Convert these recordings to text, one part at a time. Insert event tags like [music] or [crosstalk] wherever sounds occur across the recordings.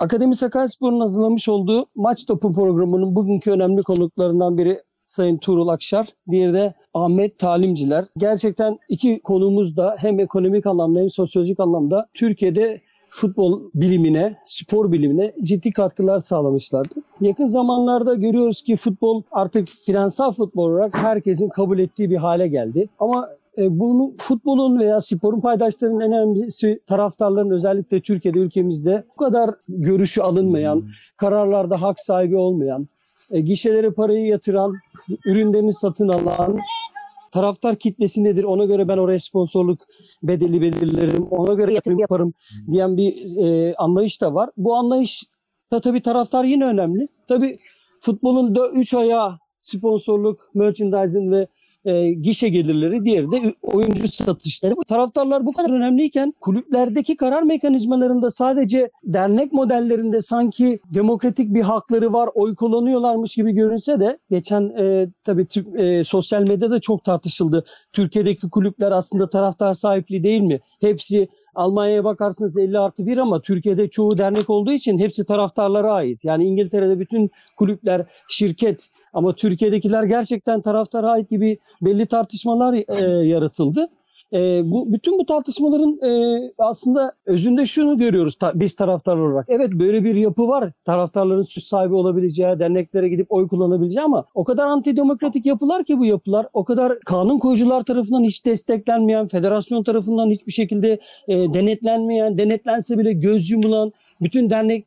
Akademi Sakaryaspor'un hazırlamış olduğu Maç Topu programının bugünkü önemli konuklarından biri Sayın Tuğrul Akşar, diğeri de Ahmet Talimciler. Gerçekten iki konumuz da hem ekonomik anlamda hem sosyolojik anlamda Türkiye'de futbol bilimine, spor bilimine ciddi katkılar sağlamışlardı. Yakın zamanlarda görüyoruz ki futbol artık finansal futbol olarak herkesin kabul ettiği bir hale geldi. Ama e, bunu futbolun veya sporun paydaşlarının en önemlisi taraftarların özellikle Türkiye'de ülkemizde bu kadar görüşü alınmayan, kararlarda hak sahibi olmayan, e, gişelere parayı yatıran, ürünlerini satın alan taraftar kitlesi nedir? Ona göre ben oraya sponsorluk bedeli belirlerim. Ona göre yatırım yaparım diyen bir e, anlayış da var. Bu anlayış da tabii taraftar yine önemli. Tabii futbolun da üç ayağı sponsorluk, merchandising ve e, gişe gelirleri, diğeri de oyuncu satışları. Bu taraftarlar bu kadar önemliyken kulüplerdeki karar mekanizmalarında sadece dernek modellerinde sanki demokratik bir hakları var, oy kullanıyorlarmış gibi görünse de geçen e, tabii e, sosyal medyada çok tartışıldı. Türkiye'deki kulüpler aslında taraftar sahipliği değil mi? Hepsi Almanya'ya bakarsınız 50 artı 1 ama Türkiye'de çoğu dernek olduğu için hepsi taraftarlara ait. Yani İngiltere'de bütün kulüpler şirket ama Türkiye'dekiler gerçekten taraftara ait gibi belli tartışmalar e, yaratıldı. E, bu bütün bu tartışmaların e, aslında özünde şunu görüyoruz ta, biz taraftar olarak. Evet böyle bir yapı var. Taraftarların süs sahibi olabileceği, derneklere gidip oy kullanabileceği ama o kadar antidemokratik yapılar ki bu yapılar. O kadar kanun koyucular tarafından hiç desteklenmeyen, federasyon tarafından hiçbir şekilde e, denetlenmeyen, denetlense bile göz yumulan, bütün dernek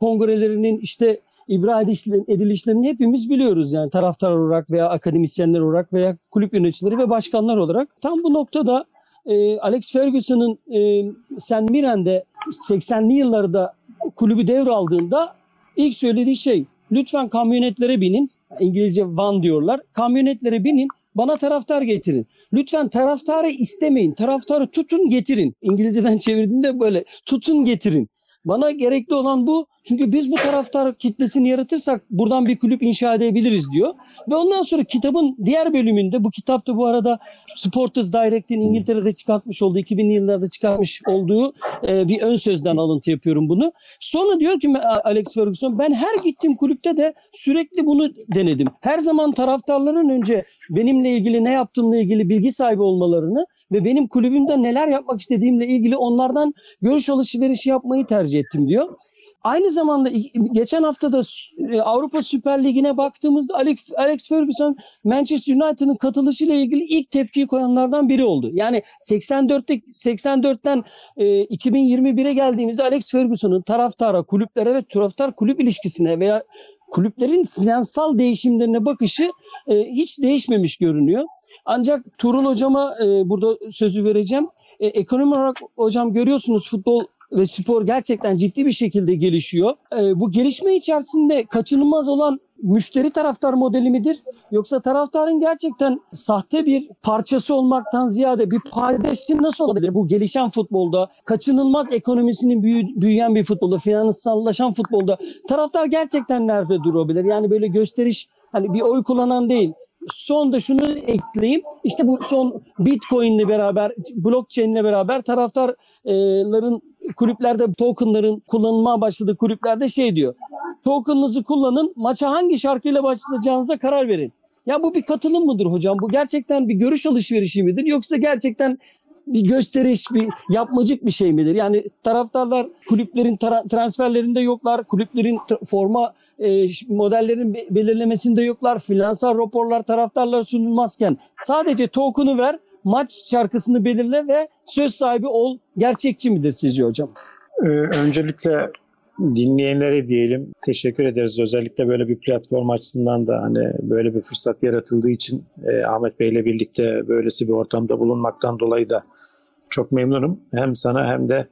kongrelerinin işte ibra edilişlerini hepimiz biliyoruz yani taraftar olarak veya akademisyenler olarak veya kulüp yöneticileri ve başkanlar olarak. Tam bu noktada e, Alex Ferguson'ın e, Sen Miren'de 80'li yıllarda kulübü devraldığında ilk söylediği şey lütfen kamyonetlere binin. İngilizce van diyorlar. Kamyonetlere binin bana taraftar getirin. Lütfen taraftarı istemeyin. Taraftarı tutun getirin. İngilizceden çevirdiğinde böyle tutun getirin. Bana gerekli olan bu. Çünkü biz bu taraftar kitlesini yaratırsak buradan bir kulüp inşa edebiliriz diyor. Ve ondan sonra kitabın diğer bölümünde bu kitapta bu arada Sporters Direct'in İngiltere'de çıkartmış olduğu 2000'li yıllarda çıkartmış olduğu e, bir ön sözden alıntı yapıyorum bunu. Sonra diyor ki Alex Ferguson ben her gittiğim kulüpte de sürekli bunu denedim. Her zaman taraftarların önce benimle ilgili ne yaptığımla ilgili bilgi sahibi olmalarını ve benim kulübümde neler yapmak istediğimle ilgili onlardan görüş alışverişi yapmayı tercih ettim diyor. Aynı zamanda geçen hafta da e, Avrupa Süper Ligi'ne baktığımızda Alex, Ferguson Manchester United'ın katılışıyla ilgili ilk tepkiyi koyanlardan biri oldu. Yani 84'te 84'ten e, 2021'e geldiğimizde Alex Ferguson'ın taraftara, kulüplere ve taraftar kulüp ilişkisine veya kulüplerin finansal değişimlerine bakışı e, hiç değişmemiş görünüyor. Ancak Turul hocama e, burada sözü vereceğim. Ekonomi olarak hocam görüyorsunuz futbol ve spor gerçekten ciddi bir şekilde gelişiyor. E, bu gelişme içerisinde kaçınılmaz olan müşteri taraftar modeli midir? Yoksa taraftarın gerçekten sahte bir parçası olmaktan ziyade bir paydaşı nasıl olabilir bu gelişen futbolda? Kaçınılmaz ekonomisinin büyü, büyüyen bir futbolda, finansallaşan futbolda taraftar gerçekten nerede durabilir? Yani böyle gösteriş hani bir oy kullanan değil. Son da şunu ekleyeyim. İşte bu son Bitcoin ile beraber, blockchain ile beraber taraftarların kulüplerde tokenların kullanılmaya başladığı kulüplerde şey diyor. Token'ınızı kullanın. Maça hangi şarkıyla başlayacağınıza karar verin. Ya bu bir katılım mıdır hocam? Bu gerçekten bir görüş alışverişi midir? Yoksa gerçekten bir gösteriş, bir yapmacık bir şey midir? Yani taraftarlar kulüplerin transferlerinde yoklar, kulüplerin forma e, modellerin belirlemesinde yoklar, finansal raporlar taraftarlara sunulmazken sadece token'u ver, maç şarkısını belirle ve söz sahibi ol. Gerçekçi midir sizce hocam? Ee, öncelikle dinleyenlere diyelim teşekkür ederiz. Özellikle böyle bir platform açısından da hani böyle bir fırsat yaratıldığı için e, Ahmet Bey ile birlikte böylesi bir ortamda bulunmaktan dolayı da çok memnunum. Hem sana hem de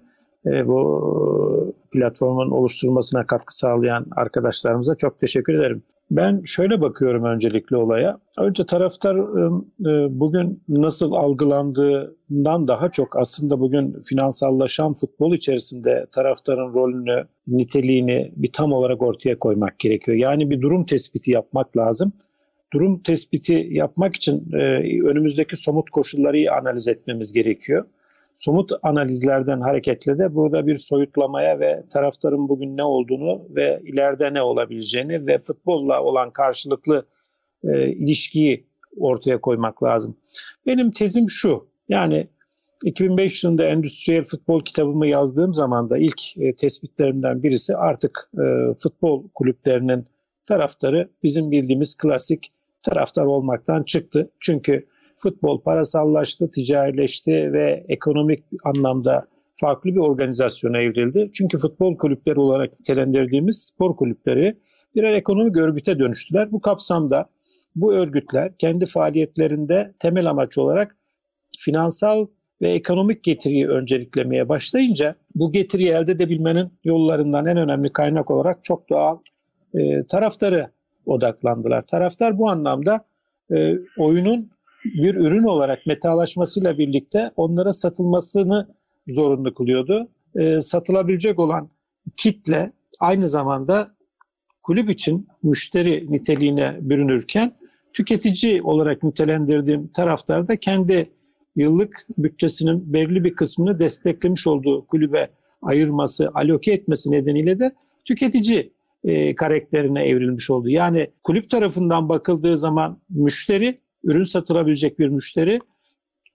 e, bu platformun oluşturulmasına katkı sağlayan arkadaşlarımıza çok teşekkür ederim. Ben şöyle bakıyorum öncelikle olaya. Önce taraftar ıı, ıı, bugün nasıl algılandığından daha çok aslında bugün finansallaşan futbol içerisinde taraftarın rolünü, niteliğini bir tam olarak ortaya koymak gerekiyor. Yani bir durum tespiti yapmak lazım. Durum tespiti yapmak için ıı, önümüzdeki somut koşulları analiz etmemiz gerekiyor. Somut analizlerden hareketle de burada bir soyutlamaya ve taraftarın bugün ne olduğunu ve ileride ne olabileceğini ve futbolla olan karşılıklı e, ilişkiyi ortaya koymak lazım. Benim tezim şu. Yani 2005 yılında endüstriyel futbol kitabımı yazdığım zaman da ilk e, tespitlerimden birisi artık e, futbol kulüplerinin taraftarı bizim bildiğimiz klasik taraftar olmaktan çıktı. Çünkü futbol parasallaştı, ticarileşti ve ekonomik anlamda farklı bir organizasyona evrildi. Çünkü futbol kulüpleri olarak nitelendirdiğimiz spor kulüpleri birer ekonomik örgüte dönüştüler. Bu kapsamda bu örgütler kendi faaliyetlerinde temel amaç olarak finansal ve ekonomik getiriyi önceliklemeye başlayınca bu getiriyi elde edebilmenin yollarından en önemli kaynak olarak çok doğal e, taraftarı odaklandılar. Taraftar bu anlamda e, oyunun bir ürün olarak metalaşmasıyla birlikte onlara satılmasını zorunlu kılıyordu. E, satılabilecek olan kitle aynı zamanda kulüp için müşteri niteliğine bürünürken tüketici olarak nitelendirdiğim taraftar da kendi yıllık bütçesinin belirli bir kısmını desteklemiş olduğu kulübe ayırması, aloke etmesi nedeniyle de tüketici e, karakterine evrilmiş oldu. Yani kulüp tarafından bakıldığı zaman müşteri, ürün satılabilecek bir müşteri,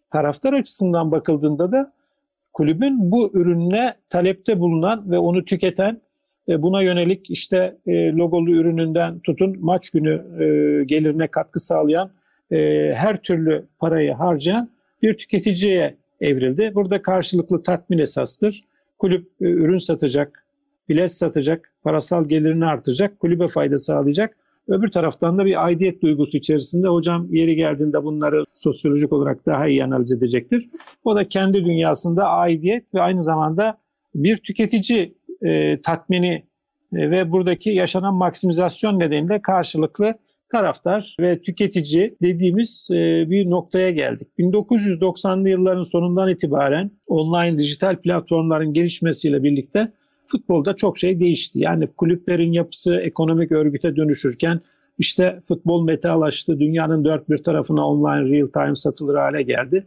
taraftar açısından bakıldığında da kulübün bu ürününe talepte bulunan ve onu tüketen e, buna yönelik işte e, logolu ürününden tutun maç günü e, gelirine katkı sağlayan her türlü parayı harcayan bir tüketiciye evrildi. Burada karşılıklı tatmin esastır. Kulüp ürün satacak, bilet satacak, parasal gelirini artacak, kulübe fayda sağlayacak. Öbür taraftan da bir aidiyet duygusu içerisinde hocam yeri geldiğinde bunları sosyolojik olarak daha iyi analiz edecektir. O da kendi dünyasında aidiyet ve aynı zamanda bir tüketici e, tatmini e, ve buradaki yaşanan maksimizasyon nedeniyle karşılıklı taraftar ve tüketici dediğimiz e, bir noktaya geldik. 1990'lı yılların sonundan itibaren online dijital platformların gelişmesiyle birlikte futbolda çok şey değişti. Yani kulüplerin yapısı ekonomik örgüte dönüşürken işte futbol metalaştı. Dünyanın dört bir tarafına online real time satılır hale geldi.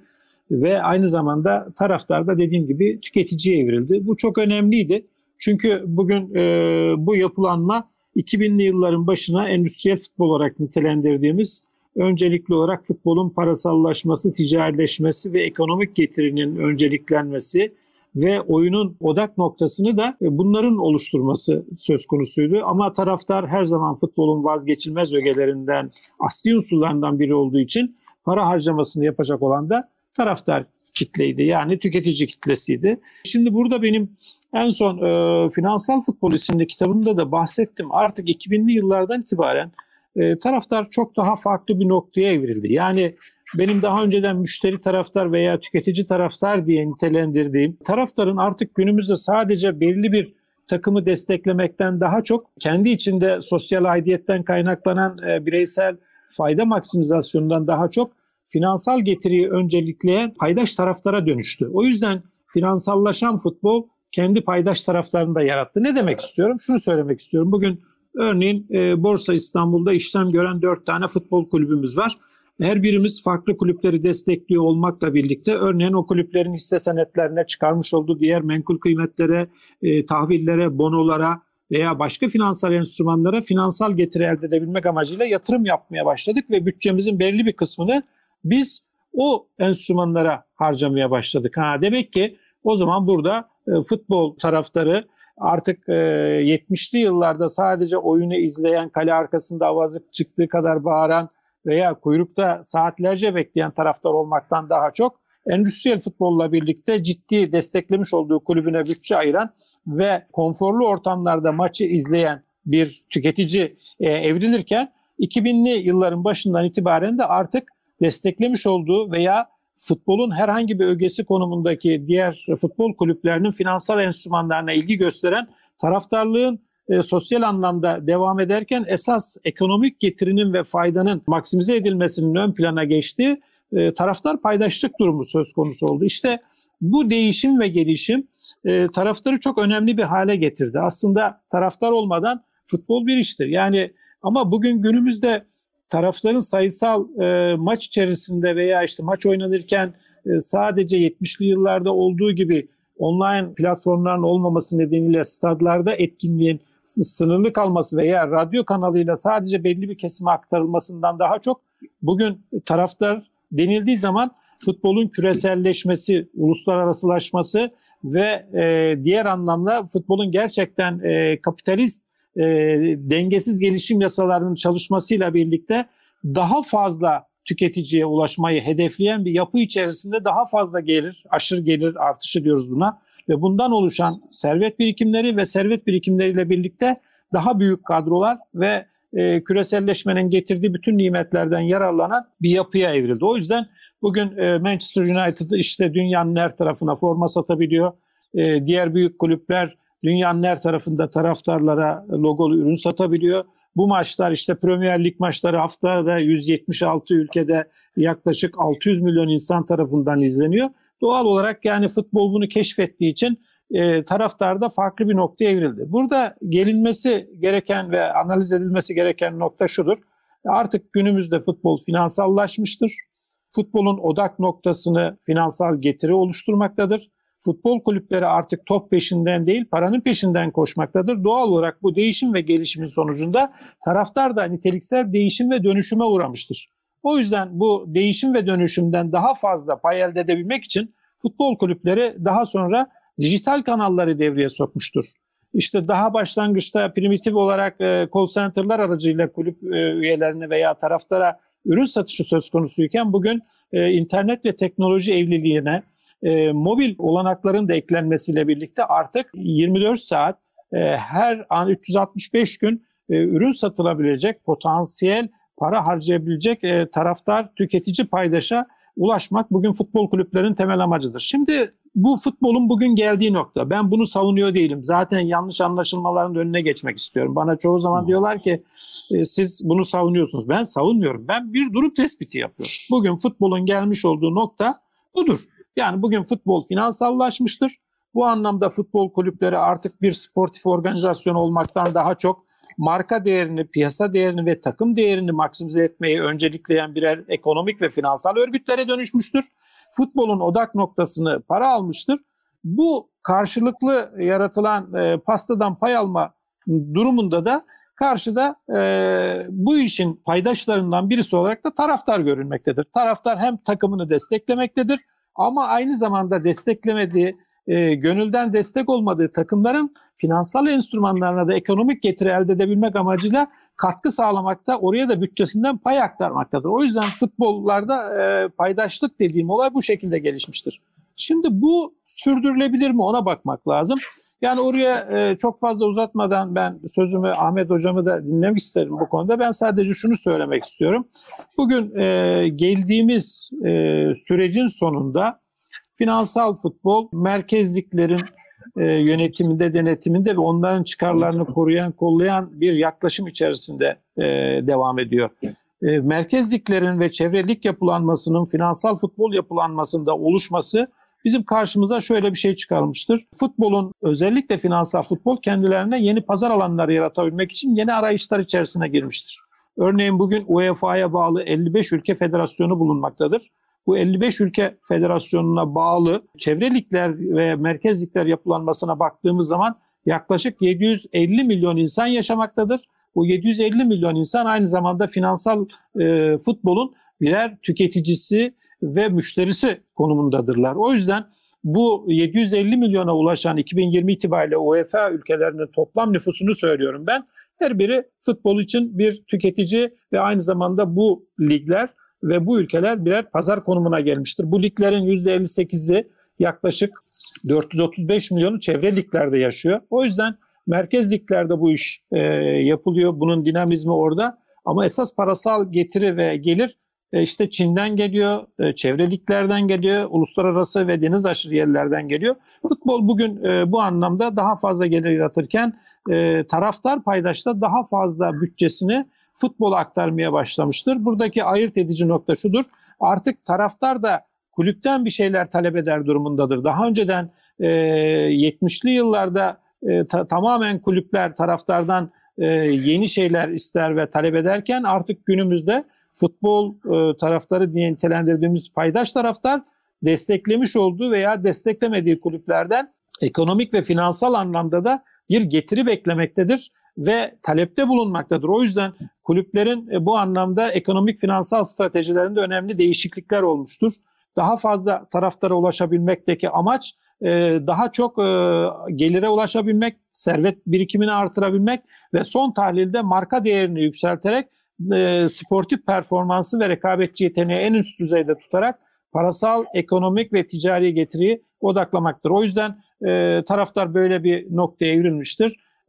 Ve aynı zamanda taraftar da dediğim gibi tüketiciye evrildi. Bu çok önemliydi. Çünkü bugün e, bu yapılanma 2000'li yılların başına endüstriyel futbol olarak nitelendirdiğimiz öncelikli olarak futbolun parasallaşması, ticarileşmesi ve ekonomik getirinin önceliklenmesi ve oyunun odak noktasını da e, bunların oluşturması söz konusuydu. Ama taraftar her zaman futbolun vazgeçilmez ögelerinden, asli unsurlarından biri olduğu için para harcamasını yapacak olan da taraftar kitleydi. Yani tüketici kitlesiydi. Şimdi burada benim en son e, Finansal Futbol isimli kitabımda da bahsettim. Artık 2000'li yıllardan itibaren e, taraftar çok daha farklı bir noktaya evrildi. Yani benim daha önceden müşteri taraftar veya tüketici taraftar diye nitelendirdiğim taraftarın artık günümüzde sadece belirli bir takımı desteklemekten daha çok kendi içinde sosyal aidiyetten kaynaklanan e, bireysel fayda maksimizasyonundan daha çok finansal getiriyi öncelikleyen paydaş taraftara dönüştü. O yüzden finansallaşan futbol kendi paydaş taraflarını da yarattı. Ne demek istiyorum? Şunu söylemek istiyorum. Bugün örneğin e, Borsa İstanbul'da işlem gören dört tane futbol kulübümüz var. Her birimiz farklı kulüpleri destekliyor olmakla birlikte örneğin o kulüplerin hisse senetlerine çıkarmış olduğu diğer menkul kıymetlere, e, tahvillere, bonolara veya başka finansal enstrümanlara finansal getiri elde edebilmek amacıyla yatırım yapmaya başladık ve bütçemizin belli bir kısmını biz o enstrümanlara harcamaya başladık. Ha demek ki o zaman burada e, futbol taraftarı artık e, 70'li yıllarda sadece oyunu izleyen, kale arkasında avazık çıktığı kadar bağıran veya kuyrukta saatlerce bekleyen taraftar olmaktan daha çok endüstriyel futbolla birlikte ciddi desteklemiş olduğu kulübüne bütçe ayıran ve konforlu ortamlarda maçı izleyen bir tüketici e, evrilirken 2000'li yılların başından itibaren de artık desteklemiş olduğu veya futbolun herhangi bir ögesi konumundaki diğer futbol kulüplerinin finansal enstrümanlarına ilgi gösteren taraftarlığın e, sosyal anlamda devam ederken esas ekonomik getirinin ve faydanın maksimize edilmesinin ön plana geçtiği e, taraftar paydaşlık durumu söz konusu oldu. İşte bu değişim ve gelişim e, taraftarı çok önemli bir hale getirdi. Aslında taraftar olmadan futbol bir iştir. Yani ama bugün günümüzde tarafların sayısal e, maç içerisinde veya işte maç oynanırken e, sadece 70'li yıllarda olduğu gibi online platformların olmaması nedeniyle stadlarda etkinliğin sınırlı kalması veya radyo kanalıyla sadece belli bir kesime aktarılmasından daha çok bugün taraftar denildiği zaman futbolun küreselleşmesi, uluslararasılaşması ve e, diğer anlamda futbolun gerçekten e, kapitalist e, dengesiz gelişim yasalarının çalışmasıyla birlikte daha fazla tüketiciye ulaşmayı hedefleyen bir yapı içerisinde daha fazla gelir, aşırı gelir artışı diyoruz buna. Ve bundan oluşan servet birikimleri ve servet birikimleriyle birlikte daha büyük kadrolar ve e, küreselleşmenin getirdiği bütün nimetlerden yararlanan bir yapıya evrildi. O yüzden bugün e, Manchester United işte dünyanın her tarafına forma satabiliyor. E, diğer büyük kulüpler dünyanın her tarafında taraftarlara logolu ürün satabiliyor. Bu maçlar işte Premier Lig maçları haftada 176 ülkede yaklaşık 600 milyon insan tarafından izleniyor. Doğal olarak yani futbol bunu keşfettiği için e, taraftarda farklı bir noktaya evrildi. Burada gelinmesi gereken ve analiz edilmesi gereken nokta şudur. Artık günümüzde futbol finansallaşmıştır. Futbolun odak noktasını finansal getiri oluşturmaktadır. Futbol kulüpleri artık top peşinden değil paranın peşinden koşmaktadır. Doğal olarak bu değişim ve gelişimin sonucunda taraftar da niteliksel değişim ve dönüşüme uğramıştır. O yüzden bu değişim ve dönüşümden daha fazla pay elde edebilmek için futbol kulüpleri daha sonra dijital kanalları devreye sokmuştur. İşte daha başlangıçta primitif olarak e, call center'lar aracıyla kulüp e, üyelerine veya taraftara ürün satışı söz konusuyken bugün e, internet ve teknoloji evliliğine e, mobil olanakların da eklenmesiyle birlikte artık 24 saat e, her an 365 gün e, ürün satılabilecek potansiyel para harcayabilecek e, taraftar tüketici paydaşa ulaşmak bugün futbol kulüplerinin temel amacıdır. Şimdi bu futbolun bugün geldiği nokta. Ben bunu savunuyor değilim. Zaten yanlış anlaşılmaların önüne geçmek istiyorum. Bana çoğu zaman diyorlar ki e, siz bunu savunuyorsunuz. Ben savunmuyorum. Ben bir durum tespiti yapıyorum. Bugün futbolun gelmiş olduğu nokta budur. Yani bugün futbol finansallaşmıştır. Bu anlamda futbol kulüpleri artık bir sportif organizasyon olmaktan daha çok marka değerini, piyasa değerini ve takım değerini maksimize etmeyi öncelikleyen birer ekonomik ve finansal örgütlere dönüşmüştür. Futbolun odak noktasını para almıştır. Bu karşılıklı yaratılan e, pastadan pay alma durumunda da karşıda e, bu işin paydaşlarından birisi olarak da taraftar görülmektedir. Taraftar hem takımını desteklemektedir ama aynı zamanda desteklemediği e, gönülden destek olmadığı takımların finansal enstrümanlarına da ekonomik getiri elde edebilmek amacıyla katkı sağlamakta, oraya da bütçesinden pay aktarmaktadır. O yüzden futbollarda e, paydaşlık dediğim olay bu şekilde gelişmiştir. Şimdi bu sürdürülebilir mi ona bakmak lazım. Yani oraya e, çok fazla uzatmadan ben sözümü Ahmet Hocam'ı da dinlemek isterim bu konuda. Ben sadece şunu söylemek istiyorum. Bugün e, geldiğimiz e, sürecin sonunda finansal futbol merkezliklerin e, yönetiminde, denetiminde ve onların çıkarlarını koruyan, kollayan bir yaklaşım içerisinde e, devam ediyor. E, merkezliklerin ve çevrelik yapılanmasının finansal futbol yapılanmasında oluşması bizim karşımıza şöyle bir şey çıkarmıştır. Futbolun özellikle finansal futbol kendilerine yeni pazar alanları yaratabilmek için yeni arayışlar içerisine girmiştir. Örneğin bugün UEFA'ya bağlı 55 ülke federasyonu bulunmaktadır bu 55 ülke federasyonuna bağlı çevre ligler ve merkez ligler yapılanmasına baktığımız zaman yaklaşık 750 milyon insan yaşamaktadır. Bu 750 milyon insan aynı zamanda finansal e, futbolun birer tüketicisi ve müşterisi konumundadırlar. O yüzden bu 750 milyona ulaşan 2020 itibariyle UEFA ülkelerinin toplam nüfusunu söylüyorum ben. Her biri futbol için bir tüketici ve aynı zamanda bu ligler ve bu ülkeler birer pazar konumuna gelmiştir. Bu liglerin %58'i yaklaşık 435 milyonu çevre liglerde yaşıyor. O yüzden merkez liglerde bu iş e, yapılıyor. Bunun dinamizmi orada. Ama esas parasal getiri ve gelir e, işte Çin'den geliyor, e, çevre liglerden geliyor, uluslararası ve deniz aşırı yerlerden geliyor. Futbol bugün e, bu anlamda daha fazla gelir yaratırken e, taraftar paydaşta daha fazla bütçesini futbola aktarmaya başlamıştır. Buradaki ayırt edici nokta şudur. Artık taraftar da kulüpten bir şeyler talep eder durumundadır. Daha önceden e, 70'li yıllarda e, ta, tamamen kulüpler taraftardan e, yeni şeyler ister ve talep ederken artık günümüzde futbol e, taraftarı diye nitelendirdiğimiz paydaş taraftar desteklemiş olduğu veya desteklemediği kulüplerden ekonomik ve finansal anlamda da bir getiri beklemektedir ve talepte bulunmaktadır. O yüzden kulüplerin e, bu anlamda ekonomik finansal stratejilerinde önemli değişiklikler olmuştur. Daha fazla taraftara ulaşabilmekteki amaç e, daha çok e, gelire ulaşabilmek, servet birikimini artırabilmek ve son tahlilde marka değerini yükselterek sportif performansı ve rekabetçi yeteneği en üst düzeyde tutarak parasal, ekonomik ve ticari getiriyi odaklamaktır. O yüzden taraftar böyle bir noktaya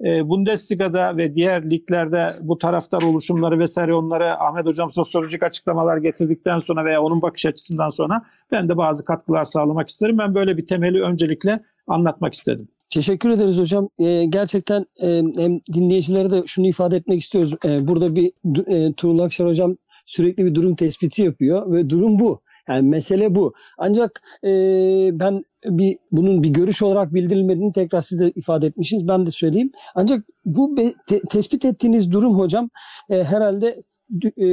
evrilmiştir. Bundesliga'da ve diğer liglerde bu taraftar oluşumları vesaire onlara Ahmet Hocam sosyolojik açıklamalar getirdikten sonra veya onun bakış açısından sonra ben de bazı katkılar sağlamak isterim. Ben böyle bir temeli öncelikle anlatmak istedim. Teşekkür ederiz hocam. Ee, gerçekten e, hem dinleyicilere de şunu ifade etmek istiyoruz. Ee, burada bir e, Tuğrul Akşar hocam sürekli bir durum tespiti yapıyor ve durum bu. Yani mesele bu. Ancak e, ben bir bunun bir görüş olarak bildirilmediğini tekrar siz de ifade etmişsiniz. Ben de söyleyeyim. Ancak bu be, te, tespit ettiğiniz durum hocam e, herhalde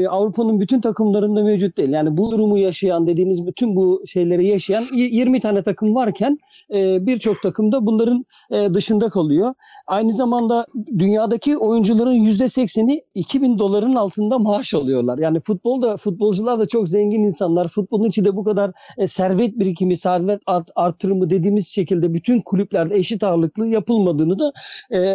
Avrupa'nın bütün takımlarında mevcut değil. Yani bu durumu yaşayan dediğiniz bütün bu şeyleri yaşayan 20 tane takım varken e, birçok takım da bunların e, dışında kalıyor. Aynı zamanda dünyadaki oyuncuların %80'i 2000 doların altında maaş alıyorlar. Yani futbolda futbolcular da çok zengin insanlar. Futbolun içinde bu kadar servet birikimi, servet art, artırımı dediğimiz şekilde bütün kulüplerde eşit ağırlıklı yapılmadığını da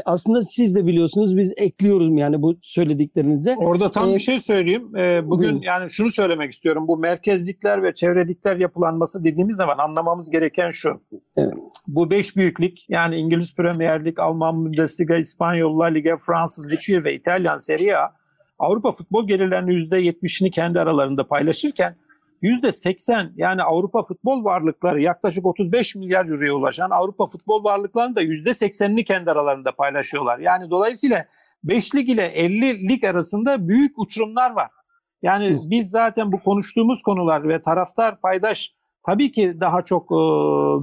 aslında siz de biliyorsunuz. Biz ekliyoruz yani bu söylediklerinize. Orada tam ee, bir şey şey söyleyeyim. Ee, bugün Buyurun. yani şunu söylemek istiyorum. Bu merkezlikler ve çevrelikler yapılanması dediğimiz zaman anlamamız gereken şu. Evet. Bu beş büyüklük yani İngiliz Premier Lig, Alman Bundesliga, İspanyol La Liga, Fransız Lig 1 ve İtalyan Serie A Avrupa futbol gelirlerinin %70'ini kendi aralarında paylaşırken %80 yani Avrupa futbol varlıkları yaklaşık 35 milyar euroya ulaşan Avrupa futbol varlıklarının da %80'ini kendi aralarında paylaşıyorlar. Yani dolayısıyla 5 lig ile 50 lig arasında büyük uçurumlar var. Yani biz zaten bu konuştuğumuz konular ve taraftar paydaş tabii ki daha çok e,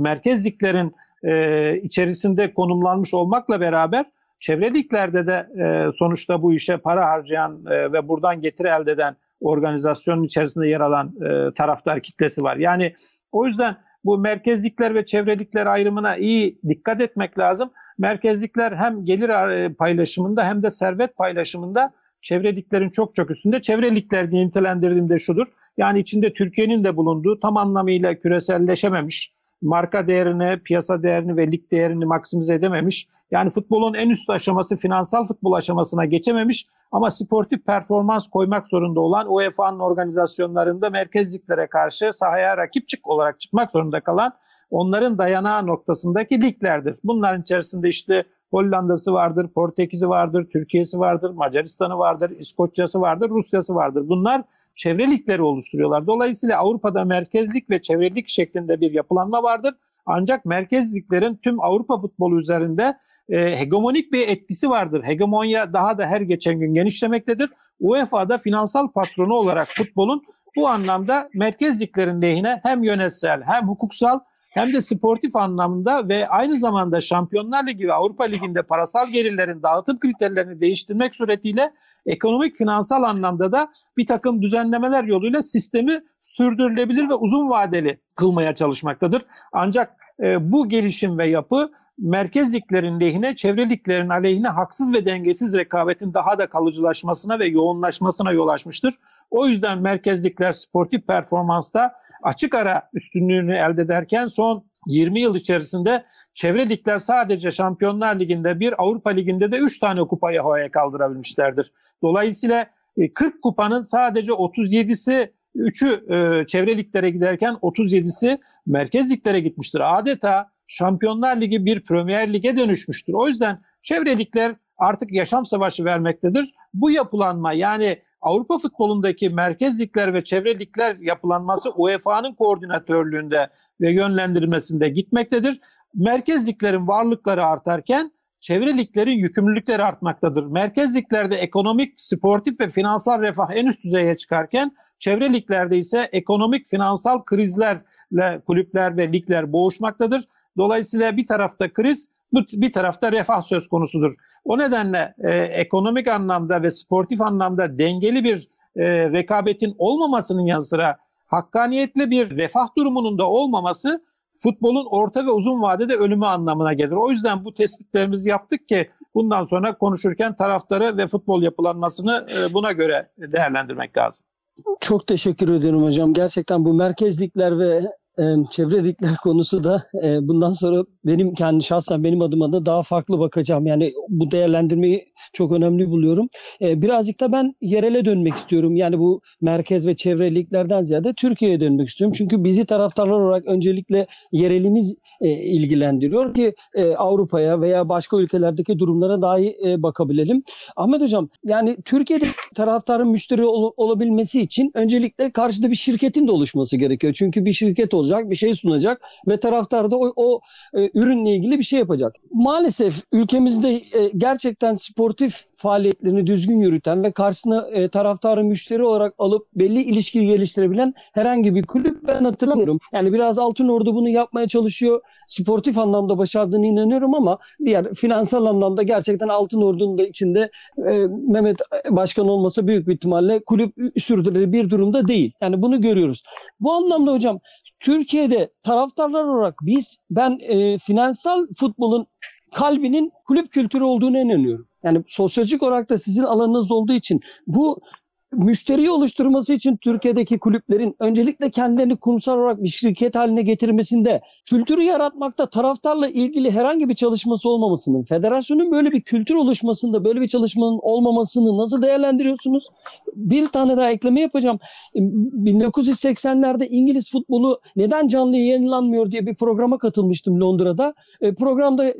merkez liglerin e, içerisinde konumlanmış olmakla beraber çevre liglerde de e, sonuçta bu işe para harcayan e, ve buradan getiri elde eden organizasyonun içerisinde yer alan e, taraftar kitlesi var. Yani o yüzden bu merkezlikler ve çevrelikler ayrımına iyi dikkat etmek lazım. Merkezlikler hem gelir e, paylaşımında hem de servet paylaşımında çevreliklerin çok çok üstünde. Çevrelikler diye nitelendirdiğimde şudur. Yani içinde Türkiye'nin de bulunduğu tam anlamıyla küreselleşememiş, marka değerini, piyasa değerini ve lig değerini maksimize edememiş. Yani futbolun en üst aşaması finansal futbol aşamasına geçememiş ama sportif performans koymak zorunda olan UEFA'nın organizasyonlarında merkezliklere karşı sahaya rakip olarak çıkmak zorunda kalan onların dayanağı noktasındaki liglerdir. Bunların içerisinde işte Hollanda'sı vardır, Portekiz'i vardır, Türkiye'si vardır, Macaristan'ı vardır, İskoçya'sı vardır, Rusya'sı vardır. Bunlar çevre ligleri oluşturuyorlar. Dolayısıyla Avrupa'da merkezlik ve çevrelik şeklinde bir yapılanma vardır. Ancak merkezliklerin tüm Avrupa futbolu üzerinde e, hegemonik bir etkisi vardır. Hegemonya daha da her geçen gün genişlemektedir. UEFA'da finansal patronu olarak futbolun bu anlamda merkezliklerin lehine hem yönetsel hem hukuksal hem de sportif anlamda ve aynı zamanda Şampiyonlar Ligi ve Avrupa Ligi'nde parasal gelirlerin dağıtım kriterlerini değiştirmek suretiyle ekonomik finansal anlamda da bir takım düzenlemeler yoluyla sistemi sürdürülebilir ve uzun vadeli kılmaya çalışmaktadır. Ancak e, bu gelişim ve yapı merkezliklerin lehine, çevreliklerin aleyhine haksız ve dengesiz rekabetin daha da kalıcılaşmasına ve yoğunlaşmasına yol açmıştır. O yüzden merkezlikler sportif performansta açık ara üstünlüğünü elde ederken son 20 yıl içerisinde çevre ligler sadece Şampiyonlar Ligi'nde bir, Avrupa Ligi'nde de 3 tane kupayı havaya kaldırabilmişlerdir. Dolayısıyla 40 e, kupanın sadece 37'si 3'ü e, çevre liglere giderken 37'si merkez liglere gitmiştir. Adeta Şampiyonlar Ligi bir Premier Lig'e dönüşmüştür. O yüzden çevre ligler artık yaşam savaşı vermektedir. Bu yapılanma yani Avrupa futbolundaki merkez ligler ve çevre ligler yapılanması UEFA'nın koordinatörlüğünde ve yönlendirmesinde gitmektedir. Merkez liglerin varlıkları artarken çevre liglerin yükümlülükleri artmaktadır. Merkez liglerde ekonomik, sportif ve finansal refah en üst düzeye çıkarken çevre liglerde ise ekonomik, finansal krizlerle kulüpler ve ligler boğuşmaktadır. Dolayısıyla bir tarafta kriz, bir tarafta refah söz konusudur. O nedenle e, ekonomik anlamda ve sportif anlamda dengeli bir e, rekabetin olmamasının yanı sıra hakkaniyetli bir refah durumunun da olmaması futbolun orta ve uzun vadede ölümü anlamına gelir. O yüzden bu tespitlerimizi yaptık ki bundan sonra konuşurken taraftarı ve futbol yapılanmasını e, buna göre değerlendirmek lazım. Çok teşekkür ederim hocam. Gerçekten bu merkezlikler ve e, çevrelikler [laughs] konusu da e, bundan sonra benim kendi şahsen benim adıma da daha farklı bakacağım. Yani bu değerlendirmeyi çok önemli buluyorum. E, birazcık da ben yerele dönmek istiyorum. Yani bu merkez ve çevreliklerden ziyade Türkiye'ye dönmek istiyorum. Çünkü bizi taraftarlar olarak öncelikle yerelimiz e, ilgilendiriyor ki Avrupa'ya veya başka ülkelerdeki durumlara e, bakabilelim. Ahmet hocam yani Türkiye'de taraftarın müşteri ol- olabilmesi için öncelikle karşıda bir şirketin de oluşması gerekiyor. Çünkü bir şirket olacak, bir şey sunacak ve taraftar da o, o e, ürünle ilgili bir şey yapacak. Maalesef ülkemizde e, gerçekten sportif faaliyetlerini düzgün yürüten ve karşısına e, taraftarı müşteri olarak alıp belli ilişkiyi geliştirebilen herhangi bir kulüp ben hatırlamıyorum. Yani biraz Altın Ordu bunu yapmaya çalışıyor. Sportif anlamda başardığını inanıyorum ama diğer finansal anlamda gerçekten Altın Ordu'nun da içinde e, Mehmet Başkan olmasa büyük bir ihtimalle kulüp sürdürülebilir bir durumda değil. Yani bunu görüyoruz. Bu anlamda hocam Türkiye'de taraftarlar olarak biz ben e, finansal futbolun kalbinin kulüp kültürü olduğunu inanıyorum. Yani sosyolojik olarak da sizin alanınız olduğu için bu müşteriyi oluşturması için Türkiye'deki kulüplerin öncelikle kendilerini kurumsal olarak bir şirket haline getirmesinde kültürü yaratmakta taraftarla ilgili herhangi bir çalışması olmamasının, federasyonun böyle bir kültür oluşmasında böyle bir çalışmanın olmamasını nasıl değerlendiriyorsunuz? Bir tane daha ekleme yapacağım. 1980'lerde İngiliz futbolu neden canlı yayınlanmıyor diye bir programa katılmıştım Londra'da. E, programda e,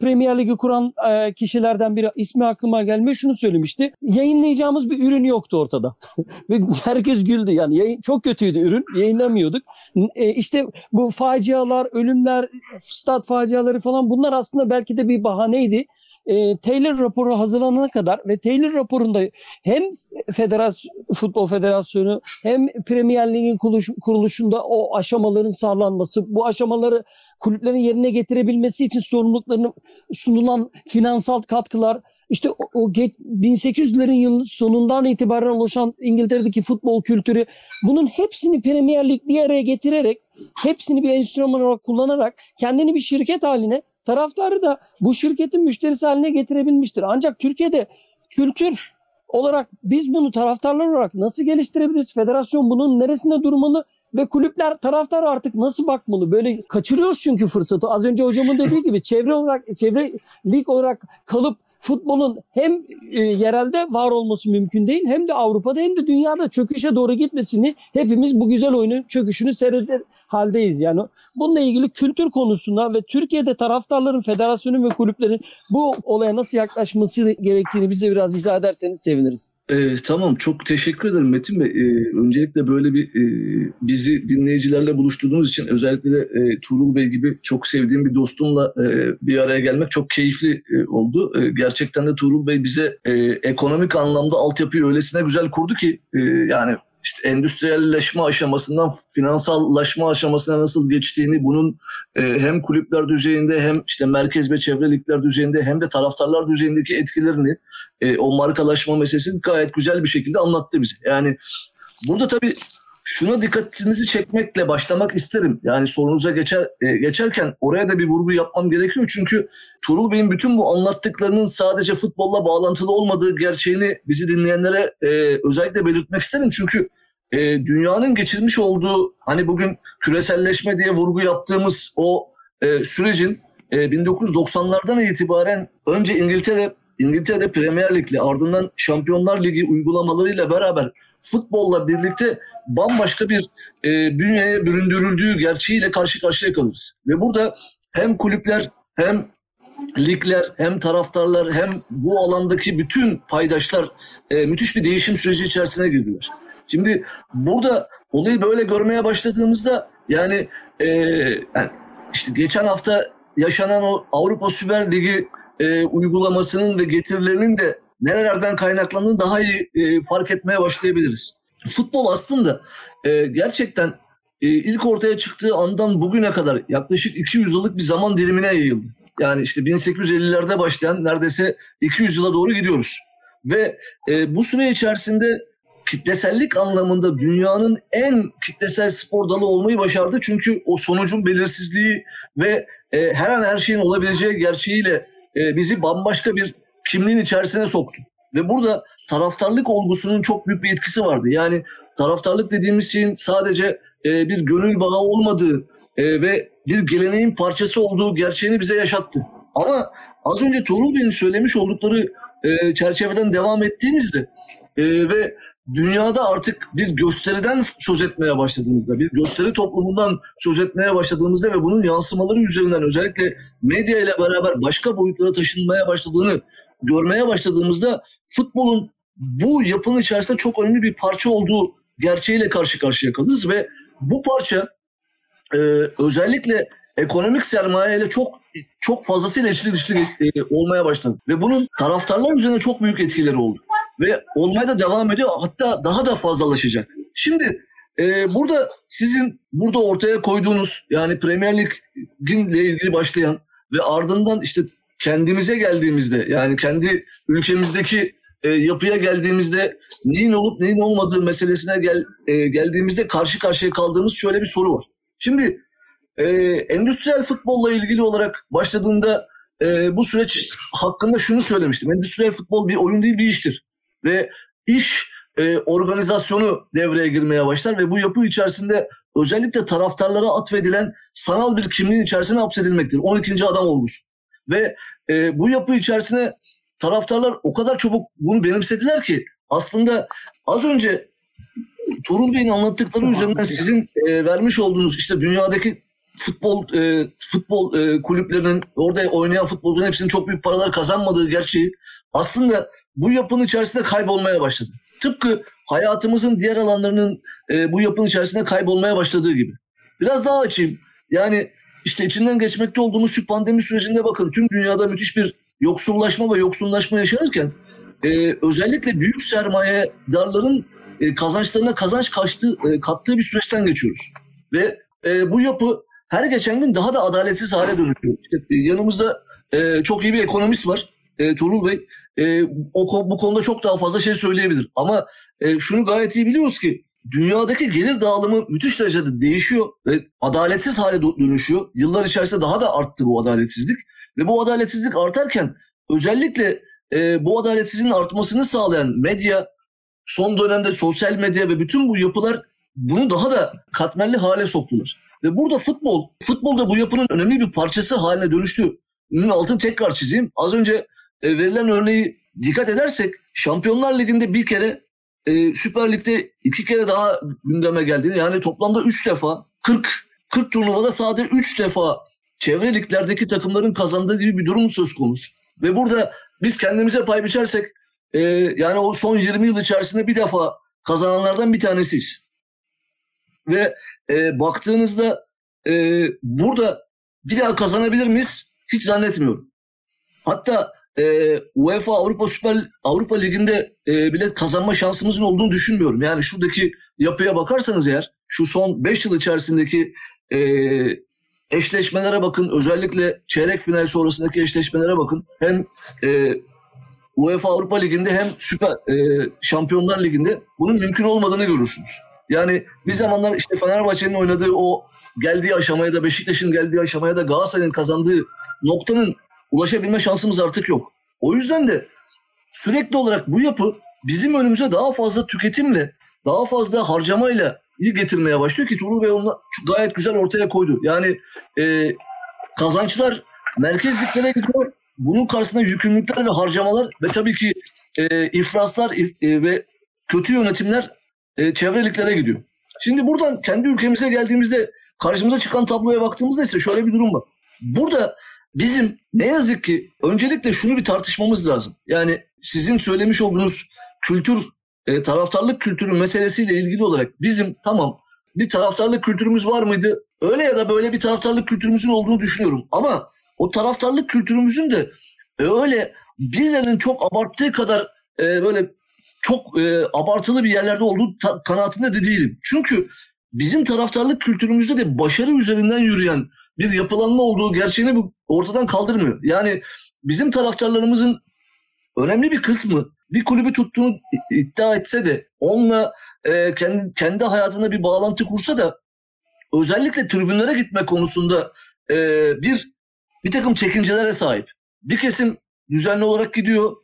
Premier Ligi kuran e, kişilerden biri ismi aklıma gelmiyor şunu söylemişti. Yayınlayacağımız bir ürün yoktu ortada. [laughs] Ve herkes güldü yani. Yayın, çok kötüydü ürün. Yayınlamıyorduk. E, işte bu facialar, ölümler, stat faciaları falan bunlar aslında belki de bir bahaneydi. E, Taylor raporu hazırlanana kadar ve Taylor raporunda hem Federasyon, Futbol Federasyonu hem Premier Lig'in kuruluş, kuruluşunda o aşamaların sağlanması, bu aşamaları kulüplerin yerine getirebilmesi için sorumluluklarını sunulan finansal katkılar, işte o, o ge- 1800'lerin yıl sonundan itibaren oluşan İngiltere'deki futbol kültürü bunun hepsini Premier Lig bir araya getirerek hepsini bir enstrüman olarak kullanarak kendini bir şirket haline taraftarı da bu şirketin müşterisi haline getirebilmiştir. Ancak Türkiye'de kültür olarak biz bunu taraftarlar olarak nasıl geliştirebiliriz? Federasyon bunun neresinde durmalı? Ve kulüpler taraftar artık nasıl bakmalı? Böyle kaçırıyoruz çünkü fırsatı. Az önce hocamın dediği gibi çevre olarak çevre lig olarak kalıp futbolun hem e, yerelde var olması mümkün değil hem de Avrupa'da hem de dünyada çöküşe doğru gitmesini hepimiz bu güzel oyunun çöküşünü seyreder haldeyiz. Yani bununla ilgili kültür konusunda ve Türkiye'de taraftarların, federasyonun ve kulüplerin bu olaya nasıl yaklaşması gerektiğini bize biraz izah ederseniz seviniriz. Ee, tamam çok teşekkür ederim Metin Bey. Ee, öncelikle böyle bir e, bizi dinleyicilerle buluşturduğunuz için özellikle de e, Tuğrul Bey gibi çok sevdiğim bir dostumla e, bir araya gelmek çok keyifli e, oldu. E, gerçekten de Tuğrul Bey bize e, ekonomik anlamda altyapıyı öylesine güzel kurdu ki e, yani işte endüstriyelleşme aşamasından finansallaşma aşamasına nasıl geçtiğini bunun e, hem kulüpler düzeyinde hem işte merkez ve çevre ligler düzeyinde hem de taraftarlar düzeyindeki etkilerini e, o markalaşma meselesini gayet güzel bir şekilde anlattı bize. Yani burada tabii şuna dikkatinizi çekmekle başlamak isterim. Yani sorunuza geçer e, geçerken oraya da bir vurgu yapmam gerekiyor. Çünkü Turul Bey'in bütün bu anlattıklarının sadece futbolla bağlantılı olmadığı gerçeğini bizi dinleyenlere e, özellikle belirtmek isterim. Çünkü e, dünyanın geçirmiş olduğu hani bugün küreselleşme diye vurgu yaptığımız o e, sürecin e, 1990'lardan itibaren önce İngiltere İngiltere'de Premier Lig'le ardından Şampiyonlar Ligi uygulamalarıyla beraber futbolla birlikte bambaşka bir e, bünyeye büründürüldüğü gerçeğiyle karşı karşıya kalırız. Ve burada hem kulüpler hem ligler hem taraftarlar hem bu alandaki bütün paydaşlar e, müthiş bir değişim süreci içerisine girdiler. Şimdi burada olayı böyle görmeye başladığımızda yani, e, yani işte geçen hafta yaşanan o Avrupa Süper Ligi e, uygulamasının ve getirilerinin de nerelerden kaynaklandığını daha iyi e, fark etmeye başlayabiliriz. Futbol aslında e, gerçekten e, ilk ortaya çıktığı andan bugüne kadar yaklaşık 200 yıllık bir zaman dilimine yayıldı. Yani işte 1850'lerde başlayan neredeyse 200 yıla doğru gidiyoruz. Ve e, bu süre içerisinde kitlesellik anlamında dünyanın en kitlesel spor dalı olmayı başardı. Çünkü o sonucun belirsizliği ve e, her an her şeyin olabileceği gerçeğiyle e, bizi bambaşka bir kimliğin içerisine soktu. Ve burada taraftarlık olgusunun çok büyük bir etkisi vardı. Yani taraftarlık dediğimiz şeyin sadece e, bir gönül bağı olmadığı e, ve bir geleneğin parçası olduğu gerçeğini bize yaşattı. Ama az önce Tuğrul Bey'in söylemiş oldukları e, çerçeveden devam ettiğimizde e, ve dünyada artık bir gösteriden söz etmeye başladığımızda, bir gösteri toplumundan söz etmeye başladığımızda ve bunun yansımaları üzerinden özellikle medya ile beraber başka boyutlara taşınmaya başladığını görmeye başladığımızda futbolun bu yapının içerisinde çok önemli bir parça olduğu gerçeğiyle karşı karşıya kalırız ve bu parça e, özellikle ekonomik sermayeyle çok çok fazlasıyla içli dışlı e, olmaya başladı. Ve bunun taraftarlar üzerine çok büyük etkileri oldu. Ve olmaya da devam ediyor. Hatta daha da fazlalaşacak. Şimdi e, burada sizin burada ortaya koyduğunuz yani Premier Lig'in ile ilgili başlayan ve ardından işte kendimize geldiğimizde yani kendi ülkemizdeki e, yapıya geldiğimizde neyin olup neyin olmadığı meselesine gel, e, geldiğimizde karşı karşıya kaldığımız şöyle bir soru var. Şimdi e, endüstriyel futbolla ilgili olarak başladığında e, bu süreç hakkında şunu söylemiştim. Endüstriyel futbol bir oyun değil bir iştir. Ve iş e, organizasyonu devreye girmeye başlar ve bu yapı içerisinde özellikle taraftarlara atfedilen sanal bir kimliğin içerisine hapsedilmektir. 12. adam olmuş. Ve e, bu yapı içerisine taraftarlar o kadar çabuk bunu benimsediler ki aslında az önce Torun Bey'in anlattıkları üzerinden sizin e, vermiş olduğunuz işte dünyadaki futbol e, futbol e, kulüplerinin orada oynayan futbolcuların hepsinin çok büyük paralar kazanmadığı gerçeği aslında bu yapının içerisinde kaybolmaya başladı. Tıpkı hayatımızın diğer alanlarının e, bu yapının içerisinde kaybolmaya başladığı gibi. Biraz daha açayım. Yani işte içinden geçmekte olduğumuz şu pandemi sürecinde bakın tüm dünyada müthiş bir yoksullaşma ve yoksunlaşma yaşanırken e, özellikle büyük sermayedarların e, kazançlarına kazanç kaçtığı, e, kattığı bir süreçten geçiyoruz. Ve e, bu yapı her geçen gün daha da adaletsiz hale dönüşüyor. İşte, e, yanımızda e, çok iyi bir ekonomist var e, Tuğrul Bey. E, o, bu konuda çok daha fazla şey söyleyebilir. Ama e, şunu gayet iyi biliyoruz ki dünyadaki gelir dağılımı müthiş derecede değişiyor ve adaletsiz hale dönüşüyor. Yıllar içerisinde daha da arttı bu adaletsizlik. Ve bu adaletsizlik artarken özellikle e, bu adaletsizliğin artmasını sağlayan medya, son dönemde sosyal medya ve bütün bu yapılar bunu daha da katmerli hale soktular. Ve burada futbol, futbolda bu yapının önemli bir parçası haline dönüştü. Bunun altını tekrar çizeyim. Az önce e, verilen örneği dikkat edersek Şampiyonlar Ligi'nde bir kere e, Süper Lig'de iki kere daha gündeme geldiğini yani toplamda üç defa 40 40 turnuvada sadece üç defa çevre liglerdeki takımların kazandığı gibi bir durum söz konusu. Ve burada biz kendimize pay biçersek e, yani o son 20 yıl içerisinde bir defa kazananlardan bir tanesiyiz. Ve e, baktığınızda e, burada bir daha kazanabilir miyiz? Hiç zannetmiyorum. Hatta e, UEFA Avrupa Süper Avrupa Ligi'nde e, bile kazanma şansımızın olduğunu düşünmüyorum. Yani şuradaki yapıya bakarsanız eğer şu son 5 yıl içerisindeki e, eşleşmelere bakın. Özellikle çeyrek final sonrasındaki eşleşmelere bakın. Hem e, UEFA Avrupa Ligi'nde hem Süper e, Şampiyonlar Ligi'nde bunun mümkün olmadığını görürsünüz. Yani bir zamanlar işte Fenerbahçe'nin oynadığı o geldiği aşamaya da Beşiktaş'ın geldiği aşamaya da Galatasaray'ın kazandığı noktanın ulaşabilme şansımız artık yok. O yüzden de sürekli olarak bu yapı bizim önümüze daha fazla tüketimle, daha fazla harcamayla getirmeye başlıyor ki Tuğrul Bey onu gayet güzel ortaya koydu. Yani e, kazançlar merkezliklere gidiyor. Bunun karşısında yükümlülükler ve harcamalar ve tabii ki e, ifraslar e, ve kötü yönetimler e, çevreliklere gidiyor. Şimdi buradan kendi ülkemize geldiğimizde karşımıza çıkan tabloya baktığımızda ise şöyle bir durum var. Burada bizim ne yazık ki öncelikle şunu bir tartışmamız lazım. Yani sizin söylemiş olduğunuz kültür, e, taraftarlık kültürü meselesiyle ilgili olarak bizim tamam bir taraftarlık kültürümüz var mıydı? Öyle ya da böyle bir taraftarlık kültürümüzün olduğunu düşünüyorum. Ama o taraftarlık kültürümüzün de öyle birilerinin çok abarttığı kadar e, böyle çok e, abartılı bir yerlerde olduğu ta- kanaatinde de değilim. Çünkü bizim taraftarlık kültürümüzde de başarı üzerinden yürüyen bir yapılanma olduğu gerçeğini bu ortadan kaldırmıyor. Yani bizim taraftarlarımızın önemli bir kısmı bir kulübü tuttuğunu iddia etse de onunla e, kendi kendi hayatına bir bağlantı kursa da özellikle tribünlere gitme konusunda e, bir bir takım çekincelere sahip. Bir kesim düzenli olarak gidiyor.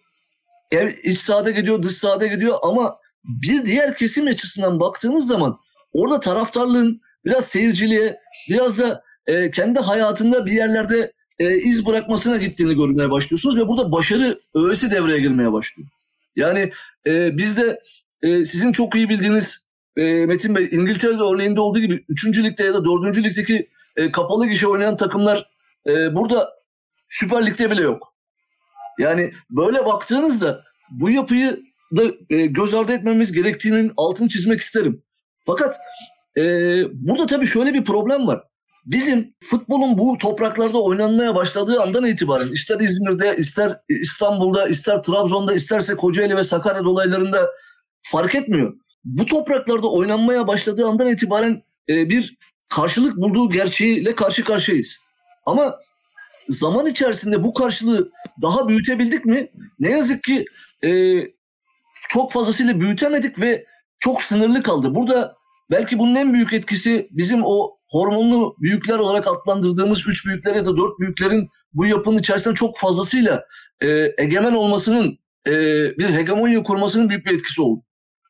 Ev, iç sahada gidiyor, dış sahada gidiyor ama bir diğer kesim açısından baktığınız zaman orada taraftarlığın biraz seyirciliğe, biraz da e, kendi hayatında bir yerlerde e, iz bırakmasına gittiğini görmeye başlıyorsunuz ve burada başarı öğesi devreye girmeye başlıyor. Yani e, bizde e, sizin çok iyi bildiğiniz e, Metin Bey İngiltere'de örneğinde olduğu gibi 3. ligde ya da 4. ligdeki e, kapalı gişe oynayan takımlar e, burada Süper Lig'de bile yok. Yani böyle baktığınızda bu yapıyı da e, göz ardı etmemiz gerektiğinin altını çizmek isterim. Fakat e, burada tabii şöyle bir problem var. Bizim futbolun bu topraklarda oynanmaya başladığı andan itibaren ister İzmir'de, ister İstanbul'da, ister Trabzon'da, isterse Kocaeli ve Sakarya dolaylarında fark etmiyor. Bu topraklarda oynanmaya başladığı andan itibaren e, bir karşılık bulduğu gerçeğiyle karşı karşıyayız. Ama zaman içerisinde bu karşılığı daha büyütebildik mi? Ne yazık ki e, çok fazlasıyla büyütemedik ve çok sınırlı kaldı. Burada belki bunun en büyük etkisi bizim o hormonlu büyükler olarak adlandırdığımız üç büyükler ya da dört büyüklerin bu yapının içerisinde çok fazlasıyla e, egemen olmasının, e, bir hegemonya kurmasının büyük bir etkisi oldu.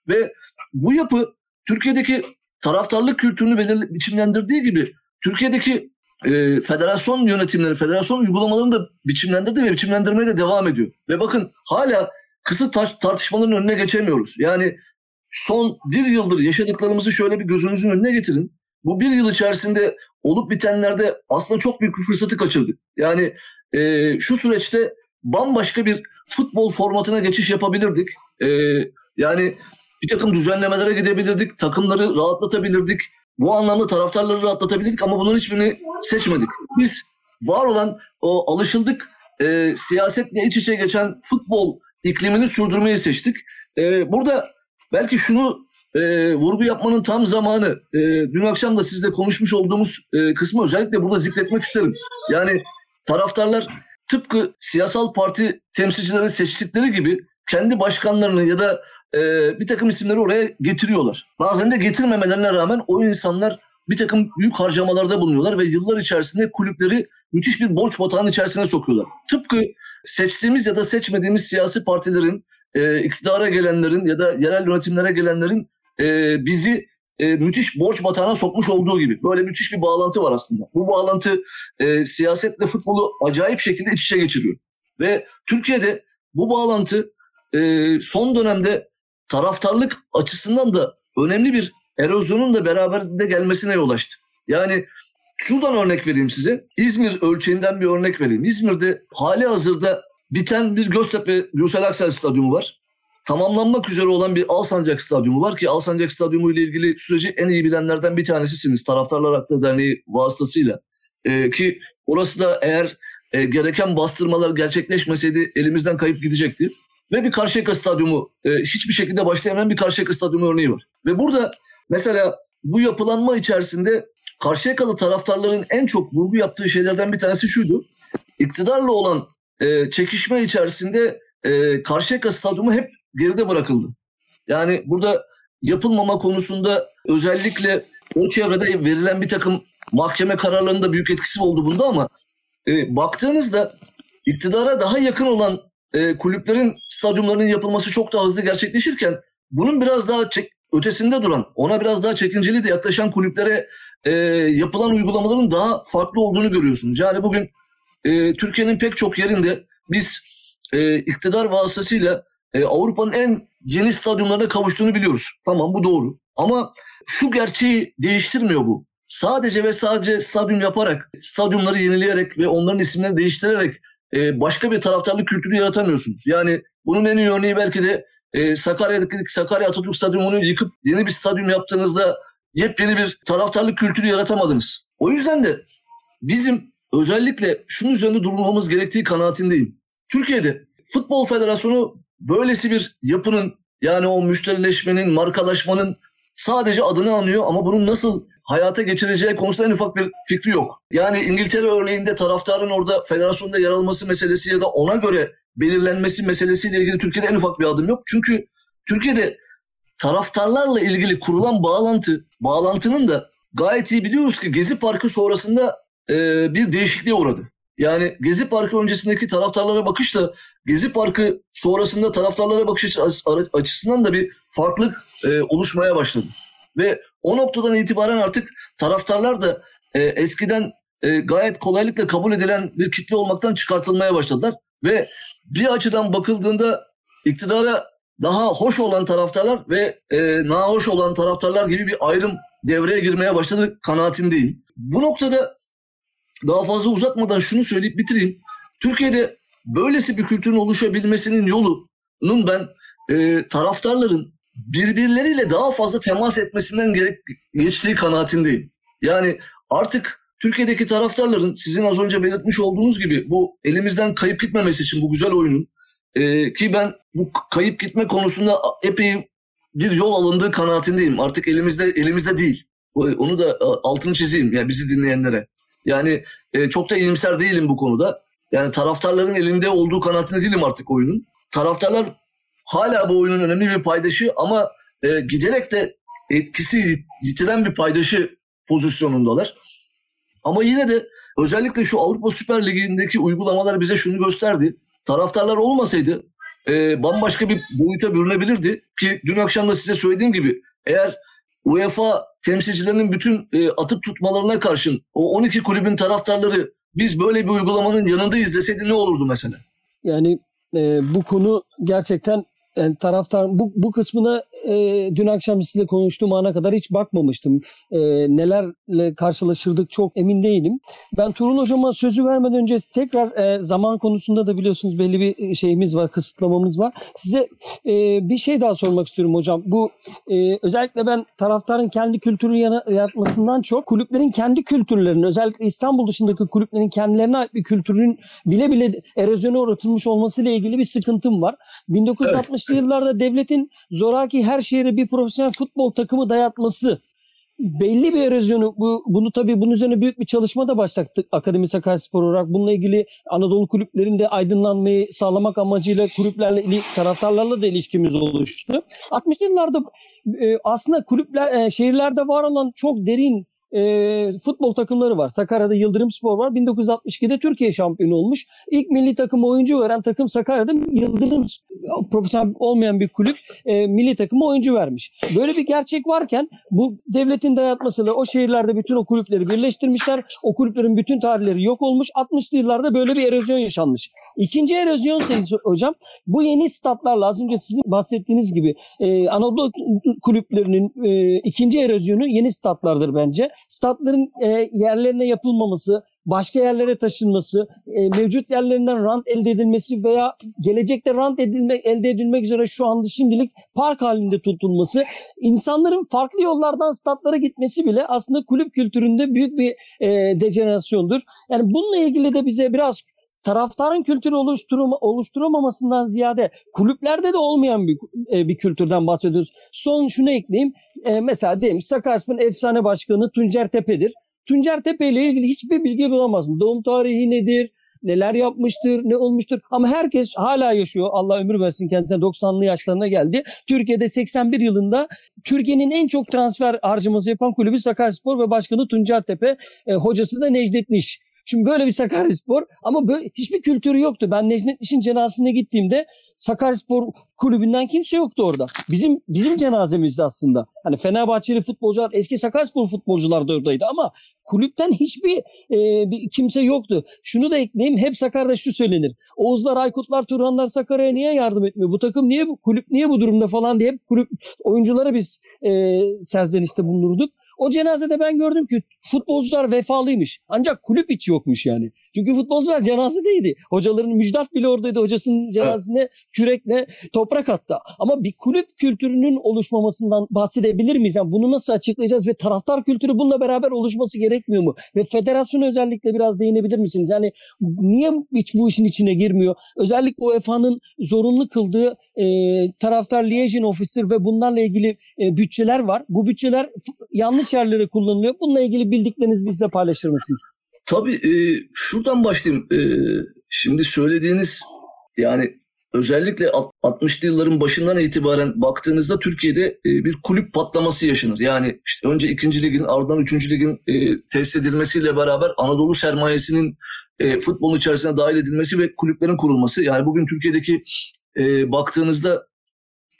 Ve bu yapı Türkiye'deki taraftarlık kültürünü belirli, biçimlendirdiği gibi Türkiye'deki e, federasyon yönetimleri, federasyon uygulamalarını da biçimlendirdi ve biçimlendirmeye de devam ediyor. Ve bakın hala kısıt tartışmaların önüne geçemiyoruz. Yani son bir yıldır yaşadıklarımızı şöyle bir gözünüzün önüne getirin. Bu bir yıl içerisinde olup bitenlerde aslında çok büyük bir fırsatı kaçırdık. Yani e, şu süreçte bambaşka bir futbol formatına geçiş yapabilirdik. E, yani bir takım düzenlemelere gidebilirdik, takımları rahatlatabilirdik. Bu anlamda taraftarları rahatlatabilirdik ama bunların hiçbirini seçmedik. Biz var olan o alışıldık e, siyasetle iç içe geçen futbol iklimini sürdürmeyi seçtik. E, burada belki şunu e, vurgu yapmanın tam zamanı. E, dün akşam da sizle konuşmuş olduğumuz e, kısmı özellikle burada zikretmek isterim. Yani taraftarlar tıpkı siyasal parti temsilcilerini seçtikleri gibi kendi başkanlarını ya da e, bir takım isimleri oraya getiriyorlar. Bazen de getirmemelerine rağmen o insanlar bir takım büyük harcamalarda bulunuyorlar ve yıllar içerisinde kulüpleri müthiş bir borç batağının içerisine sokuyorlar. Tıpkı seçtiğimiz ya da seçmediğimiz siyasi partilerin, e, iktidara gelenlerin ya da yerel yönetimlere gelenlerin e, bizi e, müthiş borç batağına sokmuş olduğu gibi. Böyle müthiş bir bağlantı var aslında. Bu bağlantı e, siyasetle futbolu acayip şekilde iç içe geçiriyor. Ve Türkiye'de bu bağlantı e, son dönemde taraftarlık açısından da önemli bir erozyonun da beraberinde gelmesine yol açtı. Yani şuradan örnek vereyim size. İzmir ölçeğinden bir örnek vereyim. İzmir'de hali hazırda biten bir Göztepe Gürsel Aksel Stadyumu var. Tamamlanmak üzere olan bir Alsancak Stadyumu var ki Alsancak Stadyumu ile ilgili süreci en iyi bilenlerden bir tanesisiniz. Taraftarlar Hakları Derneği vasıtasıyla. Ee, ki orası da eğer e, gereken bastırmalar gerçekleşmeseydi elimizden kayıp gidecekti. Ve bir Karşıyaka Stadyumu, e, hiçbir şekilde başlayamayan bir Karşıyaka Stadyumu örneği var. Ve burada mesela bu yapılanma içerisinde Karşıyakalı taraftarların en çok vurgu yaptığı şeylerden bir tanesi şuydu. İktidarla olan e, çekişme içerisinde e, Karşıyaka Stadyumu hep geride bırakıldı. Yani burada yapılmama konusunda özellikle o çevrede verilen bir takım mahkeme kararlarında büyük etkisi oldu bunda ama e, baktığınızda iktidara daha yakın olan e, kulüplerin stadyumlarının yapılması çok daha hızlı gerçekleşirken bunun biraz daha çek, ötesinde duran, ona biraz daha çekinceli de yaklaşan kulüplere e, yapılan uygulamaların daha farklı olduğunu görüyorsunuz. Yani bugün e, Türkiye'nin pek çok yerinde biz e, iktidar vasıtasıyla e, Avrupa'nın en yeni stadyumlarına kavuştuğunu biliyoruz. Tamam bu doğru. Ama şu gerçeği değiştirmiyor bu. Sadece ve sadece stadyum yaparak, stadyumları yenileyerek ve onların isimlerini değiştirerek e, başka bir taraftarlık kültürü yaratamıyorsunuz. Yani bunun en iyi örneği belki de e, Sakarya'daki Sakarya Atatürk Stadyumunu yıkıp yeni bir stadyum yaptığınızda yepyeni bir taraftarlık kültürü yaratamadınız. O yüzden de bizim özellikle şunun üzerinde durmamız gerektiği kanaatindeyim. Türkiye'de Futbol Federasyonu böylesi bir yapının yani o müşterileşmenin, markalaşmanın sadece adını anıyor ama bunun nasıl hayata geçireceği konusunda en ufak bir fikri yok. Yani İngiltere örneğinde taraftarın orada federasyonda yer alması meselesi ya da ona göre belirlenmesi meselesiyle ilgili Türkiye'de en ufak bir adım yok. Çünkü Türkiye'de taraftarlarla ilgili kurulan bağlantı, bağlantının da gayet iyi biliyoruz ki Gezi Parkı sonrasında e, bir değişikliğe uğradı. Yani Gezi Parkı öncesindeki taraftarlara bakışla Gezi Parkı sonrasında taraftarlara bakış açı- açısından da bir farklılık e, oluşmaya başladı. Ve o noktadan itibaren artık taraftarlar da e, eskiden e, gayet kolaylıkla kabul edilen bir kitle olmaktan çıkartılmaya başladılar. Ve bir açıdan bakıldığında iktidara daha hoş olan taraftarlar ve e, nahoş olan taraftarlar gibi bir ayrım devreye girmeye başladı kanaatindeyim. Bu noktada daha fazla uzatmadan şunu söyleyip bitireyim. Türkiye'de böylesi bir kültürün oluşabilmesinin yolunun ben e, taraftarların birbirleriyle daha fazla temas etmesinden gerek geçtiği kanaatindeyim. Yani artık Türkiye'deki taraftarların sizin az önce belirtmiş olduğunuz gibi bu elimizden kayıp gitmemesi için bu güzel oyunun e, ki ben bu kayıp gitme konusunda epey bir yol alındığı kanaatindeyim. Artık elimizde elimizde değil. Onu da altını çizeyim yani bizi dinleyenlere. Yani e, çok da iyimser değilim bu konuda. Yani taraftarların elinde olduğu kanaatinde değilim artık oyunun. Taraftarlar hala bu oyunun önemli bir paydaşı ama e, giderek de etkisi yitiren bir paydaşı pozisyonundalar. Ama yine de özellikle şu Avrupa Süper Ligi'ndeki uygulamalar bize şunu gösterdi. Taraftarlar olmasaydı e, bambaşka bir boyuta bürünebilirdi ki dün akşam da size söylediğim gibi eğer UEFA temsilcilerinin bütün e, atıp tutmalarına karşın o 12 kulübün taraftarları biz böyle bir uygulamanın yanındayız deseydi ne olurdu mesela? Yani e, bu konu gerçekten yani taraftar bu, bu kısmına e, dün akşam sizinle konuştuğum ana kadar hiç bakmamıştım. E, nelerle karşılaşırdık çok emin değilim. Ben Turun hocama sözü vermeden önce tekrar e, zaman konusunda da biliyorsunuz belli bir şeyimiz var, kısıtlamamız var. Size e, bir şey daha sormak istiyorum hocam. Bu e, özellikle ben taraftarın kendi kültürünü yana- yaratmasından çok kulüplerin kendi kültürlerinin özellikle İstanbul dışındaki kulüplerin kendilerine ait bir kültürün bile bile erozyona uğratılmış olmasıyla ilgili bir sıkıntım var. 1960'lı yıllarda devletin zoraki her şehre bir profesyonel futbol takımı dayatması belli bir erozyonu bu, bunu tabii bunun üzerine büyük bir çalışma da başlattık Akademi Sakaryaspor olarak. Bununla ilgili Anadolu kulüplerinde aydınlanmayı sağlamak amacıyla kulüplerle taraftarlarla da ilişkimiz oluştu. 60'lı yıllarda e, aslında kulüpler e, şehirlerde var olan çok derin e, futbol takımları var. Sakarya'da Yıldırım Spor var. 1962'de Türkiye şampiyonu olmuş. İlk milli takıma oyuncu veren takım Sakarya'da Yıldırım profesyonel olmayan bir kulüp e, milli takıma oyuncu vermiş. Böyle bir gerçek varken bu devletin dayatmasıyla o şehirlerde bütün o kulüpleri birleştirmişler. O kulüplerin bütün tarihleri yok olmuş. 60'lı yıllarda böyle bir erozyon yaşanmış. İkinci erozyon sayısı hocam bu yeni statlarla az önce sizin bahsettiğiniz gibi e, Anadolu kulüplerinin e, ikinci erozyonu yeni statlardır bence. Statların e, yerlerine yapılmaması, başka yerlere taşınması, e, mevcut yerlerinden rant elde edilmesi veya gelecekte rant edilmek elde edilmek üzere şu anda şimdilik park halinde tutulması, insanların farklı yollardan statlara gitmesi bile aslında kulüp kültüründe büyük bir e, dejenerasyondur. Yani bununla ilgili de bize biraz taraftarın kültürü oluşturma, oluşturamamasından ziyade kulüplerde de olmayan bir, e, bir kültürden bahsediyoruz. Son şunu ekleyeyim. E, mesela diyelim ki Sakaryaspor'un efsane başkanı Tuncer Tepe'dir. Tuncer Tepe ile ilgili hiçbir bilgi bulamazsın. Doğum tarihi nedir? Neler yapmıştır, ne olmuştur. Ama herkes hala yaşıyor. Allah ömür versin kendisine 90'lı yaşlarına geldi. Türkiye'de 81 yılında Türkiye'nin en çok transfer harcaması yapan kulübü Sakaryaspor ve başkanı Tuncer Tepe. E, hocası da Necdet Niş. Şimdi böyle bir Sakaryaspor ama böyle hiçbir kültürü yoktu. Ben Necdet Niş'in cenazesine gittiğimde Sakaryaspor kulübünden kimse yoktu orada. Bizim bizim cenazemizdi aslında. Hani Fenerbahçeli futbolcular, eski Sakaryaspor futbolcular da oradaydı ama kulüpten hiçbir e, bir kimse yoktu. Şunu da ekleyeyim. Hep Sakarya'da şu söylenir. Oğuzlar, Aykutlar, Turhanlar Sakarya'ya niye yardım etmiyor? Bu takım niye bu kulüp niye bu durumda falan diye hep kulüp oyunculara biz e, serzenişte bulunurduk. O cenazede ben gördüm ki futbolcular vefalıymış. Ancak kulüp hiç yokmuş yani. Çünkü futbolcular cenazedeydi. Hocaların Müjdat bile oradaydı. Hocasının cenazesine kürekle toprak attı. Ama bir kulüp kültürünün oluşmamasından bahsedebilir miyiz? Yani bunu nasıl açıklayacağız ve taraftar kültürü bununla beraber oluşması gerekmiyor mu? Ve federasyona özellikle biraz değinebilir misiniz? Yani niye hiç bu işin içine girmiyor? Özellikle UEFA'nın zorunlu kıldığı e, taraftar liaison officer ve bunlarla ilgili e, bütçeler var. Bu bütçeler f- yanlış kullanılıyor. Bununla ilgili bildiklerinizi bizle paylaşır mısınız? Tabii e, şuradan başlayayım. E, şimdi söylediğiniz yani özellikle 60'lı yılların başından itibaren baktığınızda Türkiye'de e, bir kulüp patlaması yaşanır. Yani işte önce 2. ligin ardından 3. ligin e, tesis edilmesiyle beraber Anadolu sermayesinin e, futbolun içerisine dahil edilmesi ve kulüplerin kurulması. Yani bugün Türkiye'deki baktığınızda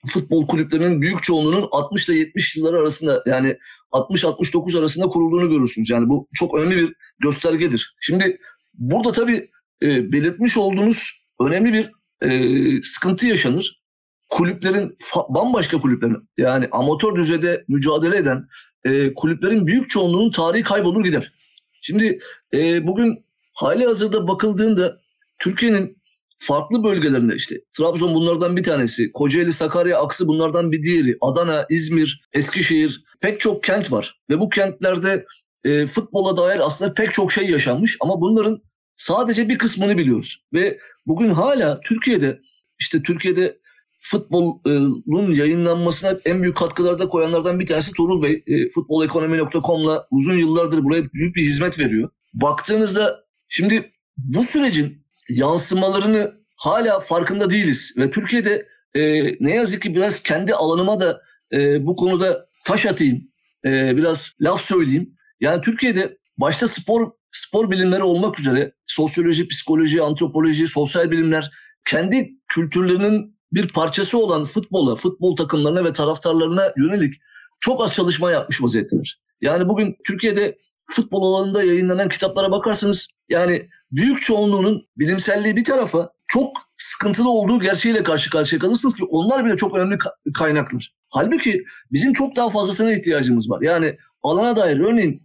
futbol kulüplerinin büyük çoğunluğunun 60 ile 70 yılları arasında yani 60-69 arasında kurulduğunu görürsünüz. Yani bu çok önemli bir göstergedir. Şimdi burada tabii e, belirtmiş olduğunuz önemli bir e, sıkıntı yaşanır. Kulüplerin bambaşka kulüplerin yani amatör düzeyde mücadele eden e, kulüplerin büyük çoğunluğunun tarihi kaybolur gider. Şimdi e, bugün hali hazırda bakıldığında Türkiye'nin farklı bölgelerinde işte Trabzon bunlardan bir tanesi, Kocaeli, Sakarya, Aksı bunlardan bir diğeri, Adana, İzmir, Eskişehir pek çok kent var ve bu kentlerde e, futbola dair aslında pek çok şey yaşanmış ama bunların sadece bir kısmını biliyoruz ve bugün hala Türkiye'de işte Türkiye'de futbolun yayınlanmasına en büyük katkılarda koyanlardan bir tanesi Tuğrul Bey. E, futbolekonomi.com'la uzun yıllardır buraya büyük bir hizmet veriyor. Baktığınızda şimdi bu sürecin yansımalarını hala farkında değiliz. Ve Türkiye'de e, ne yazık ki biraz kendi alanıma da e, bu konuda taş atayım. E, biraz laf söyleyeyim. Yani Türkiye'de başta spor spor bilimleri olmak üzere sosyoloji, psikoloji, antropoloji, sosyal bilimler kendi kültürlerinin bir parçası olan futbola, futbol takımlarına ve taraftarlarına yönelik çok az çalışma yapmış vaziyetteler. Yani bugün Türkiye'de futbol alanında yayınlanan kitaplara bakarsanız yani büyük çoğunluğunun bilimselliği bir tarafa çok sıkıntılı olduğu gerçeğiyle karşı karşıya kalırsınız ki onlar bile çok önemli kaynaklar. Halbuki bizim çok daha fazlasına ihtiyacımız var. Yani alana dair örneğin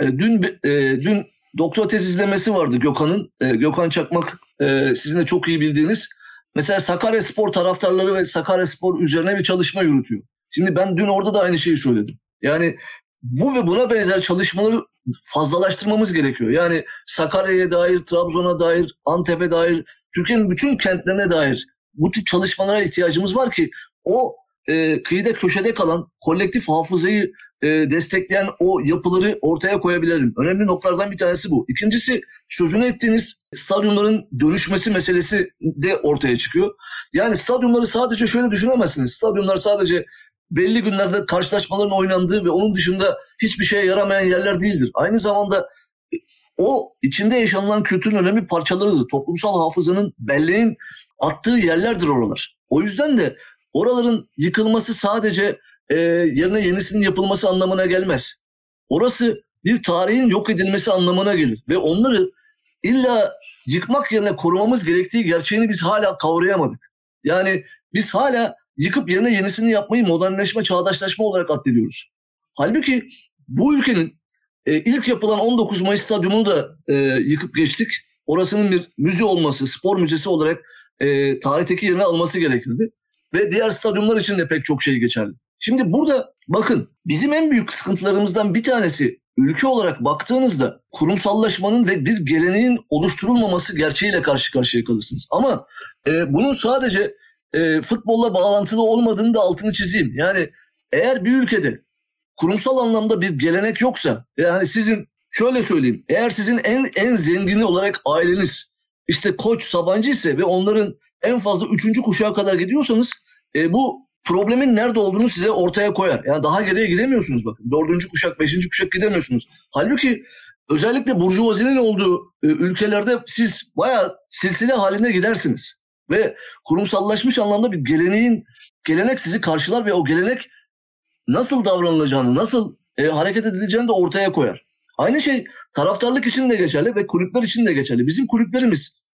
e, dün e, dün doktor tez izlemesi vardı Gökhan'ın. E, Gökhan Çakmak sizin de çok iyi bildiğiniz. Mesela Sakarya Spor taraftarları ve Sakarya Spor üzerine bir çalışma yürütüyor. Şimdi ben dün orada da aynı şeyi söyledim. Yani bu ve buna benzer çalışmaları fazlalaştırmamız gerekiyor. Yani Sakarya'ya dair, Trabzon'a dair, Antep'e dair, Türkiye'nin bütün kentlerine dair bu tip çalışmalara ihtiyacımız var ki o e, kıyıda köşede kalan kolektif hafızayı e, destekleyen o yapıları ortaya koyabilelim. Önemli noktalardan bir tanesi bu. İkincisi sözünü ettiğiniz stadyumların dönüşmesi meselesi de ortaya çıkıyor. Yani stadyumları sadece şöyle düşünemezsiniz. Stadyumlar sadece belli günlerde karşılaşmaların oynandığı ve onun dışında hiçbir şeye yaramayan yerler değildir. Aynı zamanda o içinde yaşanılan kültürün önemli parçalarıdır. Toplumsal hafızanın, belleğin attığı yerlerdir oralar. O yüzden de oraların yıkılması sadece e, yerine yenisinin yapılması anlamına gelmez. Orası bir tarihin yok edilmesi anlamına gelir. Ve onları illa yıkmak yerine korumamız gerektiği gerçeğini biz hala kavrayamadık. Yani biz hala yıkıp yerine yenisini yapmayı modernleşme, çağdaşlaşma olarak addediyoruz. Halbuki bu ülkenin e, ilk yapılan 19 Mayıs stadyumunu da e, yıkıp geçtik. Orasının bir müze olması, spor müzesi olarak e, tarihteki yerini alması gerekirdi. Ve diğer stadyumlar için de pek çok şey geçerli. Şimdi burada bakın bizim en büyük sıkıntılarımızdan bir tanesi ülke olarak baktığınızda kurumsallaşmanın ve bir geleneğin oluşturulmaması gerçeğiyle karşı karşıya kalırsınız. Ama e, bunun sadece e, futbolla bağlantılı olmadığını da altını çizeyim. Yani eğer bir ülkede kurumsal anlamda bir gelenek yoksa yani sizin şöyle söyleyeyim eğer sizin en en zengini olarak aileniz işte koç Sabancı ise ve onların en fazla üçüncü kuşağa kadar gidiyorsanız e, bu problemin nerede olduğunu size ortaya koyar. Yani daha geriye gidemiyorsunuz bakın. Dördüncü kuşak, beşinci kuşak gidemiyorsunuz. Halbuki özellikle burjuvazinin olduğu e, ülkelerde siz bayağı silsile halinde gidersiniz. Ve kurumsallaşmış anlamda bir geleneğin, gelenek sizi karşılar ve o gelenek nasıl davranılacağını, nasıl e, hareket edileceğini de ortaya koyar. Aynı şey taraftarlık için de geçerli ve kulüpler için de geçerli. Bizim kulüplerimiz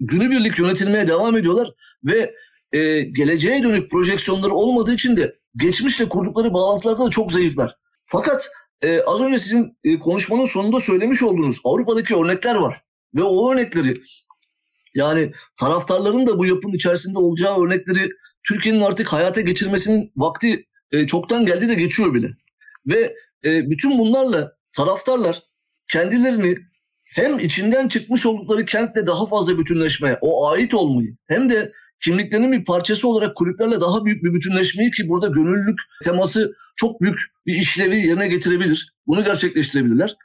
günübirlik yönetilmeye devam ediyorlar ve e, geleceğe dönük projeksiyonları olmadığı için de geçmişle kurdukları bağlantılarda da çok zayıflar. Fakat e, az önce sizin e, konuşmanın sonunda söylemiş olduğunuz Avrupa'daki örnekler var. Ve o örnekleri yani taraftarların da bu yapının içerisinde olacağı örnekleri Türkiye'nin artık hayata geçirmesinin vakti e, çoktan geldi de geçiyor bile. Ve e, bütün bunlarla taraftarlar kendilerini hem içinden çıkmış oldukları kentle daha fazla bütünleşmeye, o ait olmayı hem de kimliklerinin bir parçası olarak kulüplerle daha büyük bir bütünleşmeyi ki burada gönüllülük teması çok büyük bir işlevi yerine getirebilir. Bunu gerçekleştirebilirler.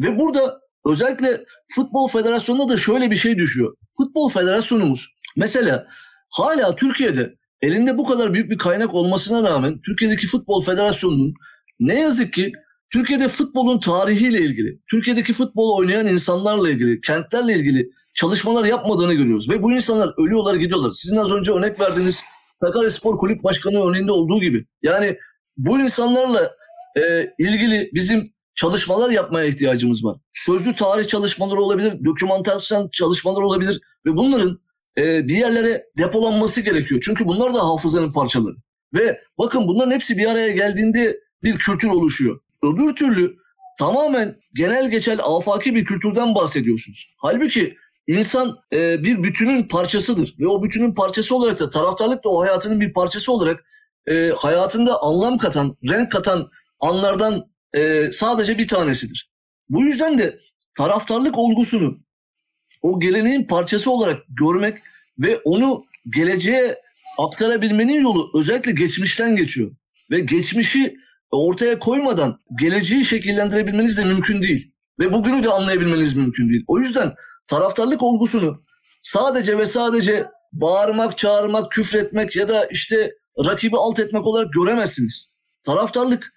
Ve burada özellikle Futbol Federasyonu'na da şöyle bir şey düşüyor. Futbol Federasyonumuz Mesela hala Türkiye'de elinde bu kadar büyük bir kaynak olmasına rağmen Türkiye'deki Futbol Federasyonu'nun ne yazık ki Türkiye'de futbolun tarihiyle ilgili, Türkiye'deki futbol oynayan insanlarla ilgili, kentlerle ilgili çalışmalar yapmadığını görüyoruz. Ve bu insanlar ölüyorlar gidiyorlar. Sizin az önce örnek verdiğiniz Sakaryaspor Kulüp Başkanı örneğinde olduğu gibi. Yani bu insanlarla e, ilgili bizim çalışmalar yapmaya ihtiyacımız var. Sözlü tarih çalışmaları olabilir, dokümantasyon çalışmaları olabilir ve bunların e, bir yerlere depolanması gerekiyor. Çünkü bunlar da hafızanın parçaları. Ve bakın bunların hepsi bir araya geldiğinde bir kültür oluşuyor. Öbür türlü tamamen genel geçer afaki bir kültürden bahsediyorsunuz. Halbuki insan e, bir bütünün parçasıdır ve o bütünün parçası olarak da taraftarlık da o hayatının bir parçası olarak e, hayatında anlam katan, renk katan anlardan e, sadece bir tanesidir. Bu yüzden de taraftarlık olgusunu o geleneğin parçası olarak görmek ve onu geleceğe aktarabilmenin yolu özellikle geçmişten geçiyor. Ve geçmişi ortaya koymadan geleceği şekillendirebilmeniz de mümkün değil. Ve bugünü de anlayabilmeniz mümkün değil. O yüzden taraftarlık olgusunu sadece ve sadece bağırmak, çağırmak, küfretmek ya da işte rakibi alt etmek olarak göremezsiniz. Taraftarlık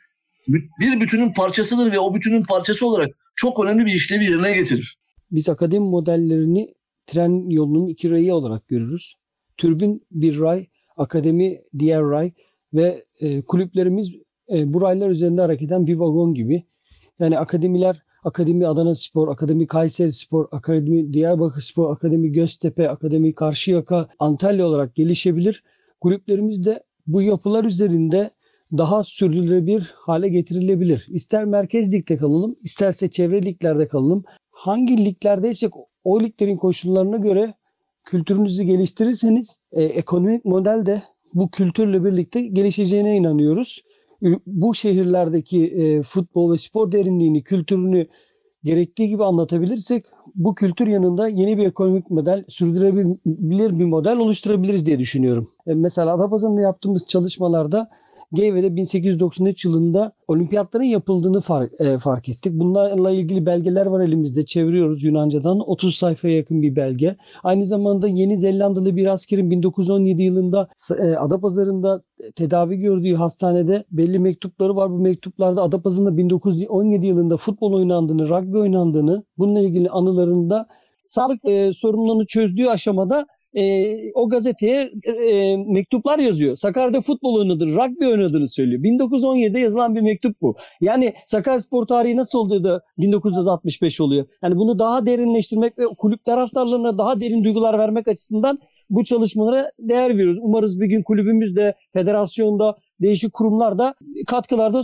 bir bütünün parçasıdır ve o bütünün parçası olarak çok önemli bir işlevi yerine getirir. Biz akademi modellerini tren yolunun iki rayı olarak görürüz. Türbün bir ray, akademi diğer ray ve e, kulüplerimiz e, bu raylar üzerinde hareket eden bir vagon gibi. Yani akademiler Akademi Adana Spor, Akademi Kayseri Spor, Akademi Diyarbakır Spor, Akademi Göztepe, Akademi Karşıyaka, Antalya olarak gelişebilir. Kulüplerimiz de bu yapılar üzerinde daha sürdürülebilir hale getirilebilir. İster merkez ligde kalalım, isterse çevre liglerde kalalım. Hangi liglerdeysek o liglerin koşullarına göre kültürünüzü geliştirirseniz e, ekonomik model de bu kültürle birlikte gelişeceğine inanıyoruz. Bu şehirlerdeki e, futbol ve spor derinliğini, kültürünü gerektiği gibi anlatabilirsek bu kültür yanında yeni bir ekonomik model, sürdürülebilir bir model oluşturabiliriz diye düşünüyorum. E, mesela Adapazarı'nda yaptığımız çalışmalarda Geyve'de 1893 yılında olimpiyatların yapıldığını fark, e, fark ettik. Bunlarla ilgili belgeler var elimizde. Çeviriyoruz Yunancadan. 30 sayfaya yakın bir belge. Aynı zamanda Yeni Zelandalı bir askerin 1917 yılında e, Adapazarı'nda tedavi gördüğü hastanede belli mektupları var. Bu mektuplarda Adapazarı'nda 1917 yılında futbol oynandığını, rugby oynandığını, bununla ilgili anılarında sağlık e, sorunlarını çözdüğü aşamada e, o gazeteye e, mektuplar yazıyor. Sakarya'da futbol oynadı, rugby oynadığını söylüyor. 1917'de yazılan bir mektup bu. Yani Sakarya spor tarihi nasıl oluyor da 1965 oluyor? Yani bunu daha derinleştirmek ve kulüp taraftarlarına daha derin duygular vermek açısından bu çalışmalara değer veriyoruz. Umarız bir gün kulübümüz de, federasyonda, değişik kurumlar da katkılarda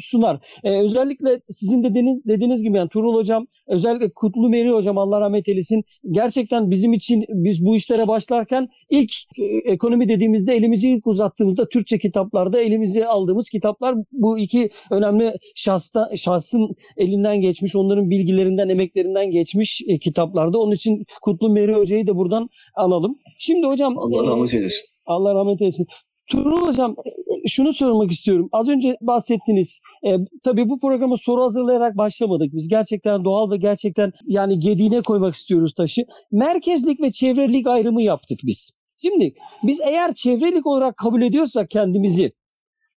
sunar. Ee, özellikle sizin dediğiniz, dediğiniz gibi yani Tuğrul Hocam, özellikle Kutlu Meri Hocam Allah rahmet eylesin. Gerçekten bizim için biz bu işlere başlarken ilk e, ekonomi dediğimizde elimizi ilk uzattığımızda Türkçe kitaplarda elimize aldığımız kitaplar bu iki önemli şahsta, şahsın elinden geçmiş, onların bilgilerinden, emeklerinden geçmiş e, kitaplarda. Onun için Kutlu Meri Hoca'yı da buradan analım. Şimdi hocam Allah rahmet eylesin. Allah rahmet eylesin. Tuğrul Hocam e, şunu sormak istiyorum. Az önce bahsettiniz. E, tabii bu programa soru hazırlayarak başlamadık. Biz gerçekten doğal ve gerçekten yani gediğine koymak istiyoruz taşı. Merkezlik ve çevrelik ayrımı yaptık biz. Şimdi biz eğer çevrelik olarak kabul ediyorsak kendimizi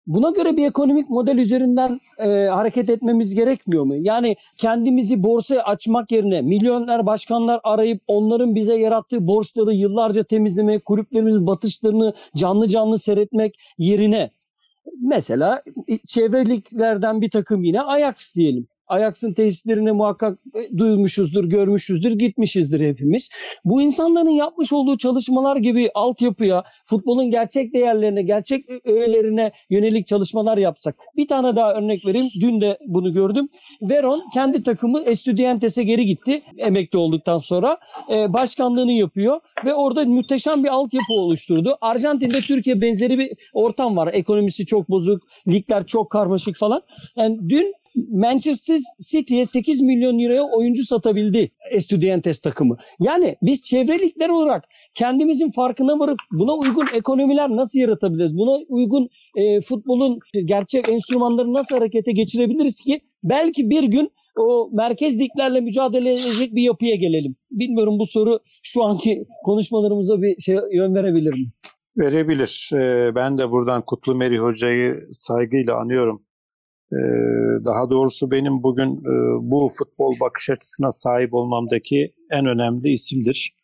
buna göre bir ekonomik model üzerinden e, hareket etmemiz gerekmiyor mu? Yani kendimizi borsaya açmak yerine milyoner başkanlar arayıp onların bize yarattığı borçları yıllarca temizlemek, kulüplerimizin batışlarını canlı canlı seyretmek yerine mesela çevreliklerden bir takım yine Ajax diyelim. Ajax'ın tesislerine muhakkak e, duymuşuzdur, görmüşüzdür, gitmişizdir hepimiz. Bu insanların yapmış olduğu çalışmalar gibi altyapıya, futbolun gerçek değerlerine, gerçek öğelerine yönelik çalışmalar yapsak. Bir tane daha örnek vereyim. Dün de bunu gördüm. Veron kendi takımı Estudiantes'e geri gitti emekli olduktan sonra. Ee, başkanlığını yapıyor ve orada muhteşem bir altyapı oluşturdu. Arjantin'de Türkiye benzeri bir ortam var. Ekonomisi çok bozuk, ligler çok karmaşık falan. Yani dün Manchester City'ye 8 milyon euroya oyuncu satabildi Estudiantes takımı. Yani biz çevrelikler olarak kendimizin farkına varıp buna uygun ekonomiler nasıl yaratabiliriz? Buna uygun e, futbolun gerçek enstrümanları nasıl harekete geçirebiliriz ki belki bir gün o merkez liglerle mücadele edecek bir yapıya gelelim. Bilmiyorum bu soru şu anki konuşmalarımıza bir şey yön verebilir mi? Verebilir. Ee, Ben de buradan Kutlu Meri Hoca'yı saygıyla anıyorum. Ee, Daha doğrusu benim bugün e, bu futbol bakış açısına sahip olmamdaki en önemli isimdir.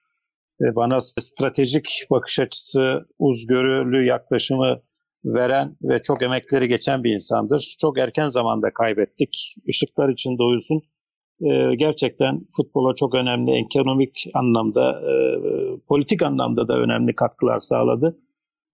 Bana stratejik bakış açısı, uzgörülü yaklaşımı veren ve çok emekleri geçen bir insandır. Çok erken zamanda kaybettik. Işıklar içinde uyusun. Ee, Gerçekten futbola çok önemli ekonomik anlamda, e, politik anlamda da önemli katkılar sağladı.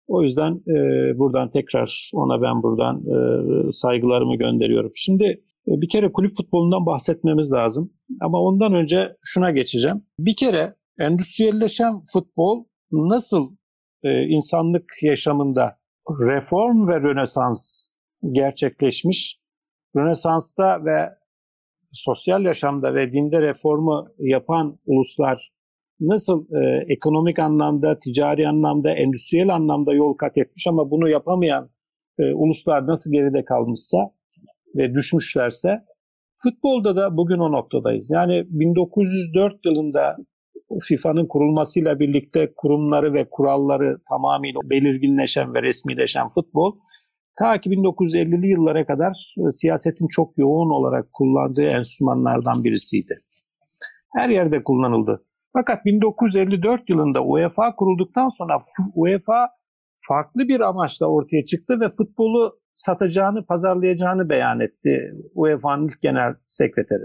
O yüzden e, buradan tekrar ona ben buradan e, saygılarımı gönderiyorum. Şimdi e, bir kere kulüp futbolundan bahsetmemiz lazım. Ama ondan önce şuna geçeceğim. Bir kere endüstriyelleşen futbol nasıl e, insanlık yaşamında reform ve rönesans gerçekleşmiş. Rönesansta ve sosyal yaşamda ve dinde reformu yapan uluslar nasıl e, ekonomik anlamda, ticari anlamda, endüstriyel anlamda yol kat etmiş ama bunu yapamayan e, uluslar nasıl geride kalmışsa ve düşmüşlerse futbolda da bugün o noktadayız. Yani 1904 yılında FIFA'nın kurulmasıyla birlikte kurumları ve kuralları tamamıyla belirginleşen ve resmileşen futbol ta ki 1950'li yıllara kadar e, siyasetin çok yoğun olarak kullandığı enstrümanlardan birisiydi. Her yerde kullanıldı. Fakat 1954 yılında UEFA kurulduktan sonra UEFA farklı bir amaçla ortaya çıktı ve futbolu satacağını, pazarlayacağını beyan etti UEFA'nın ilk genel sekreteri.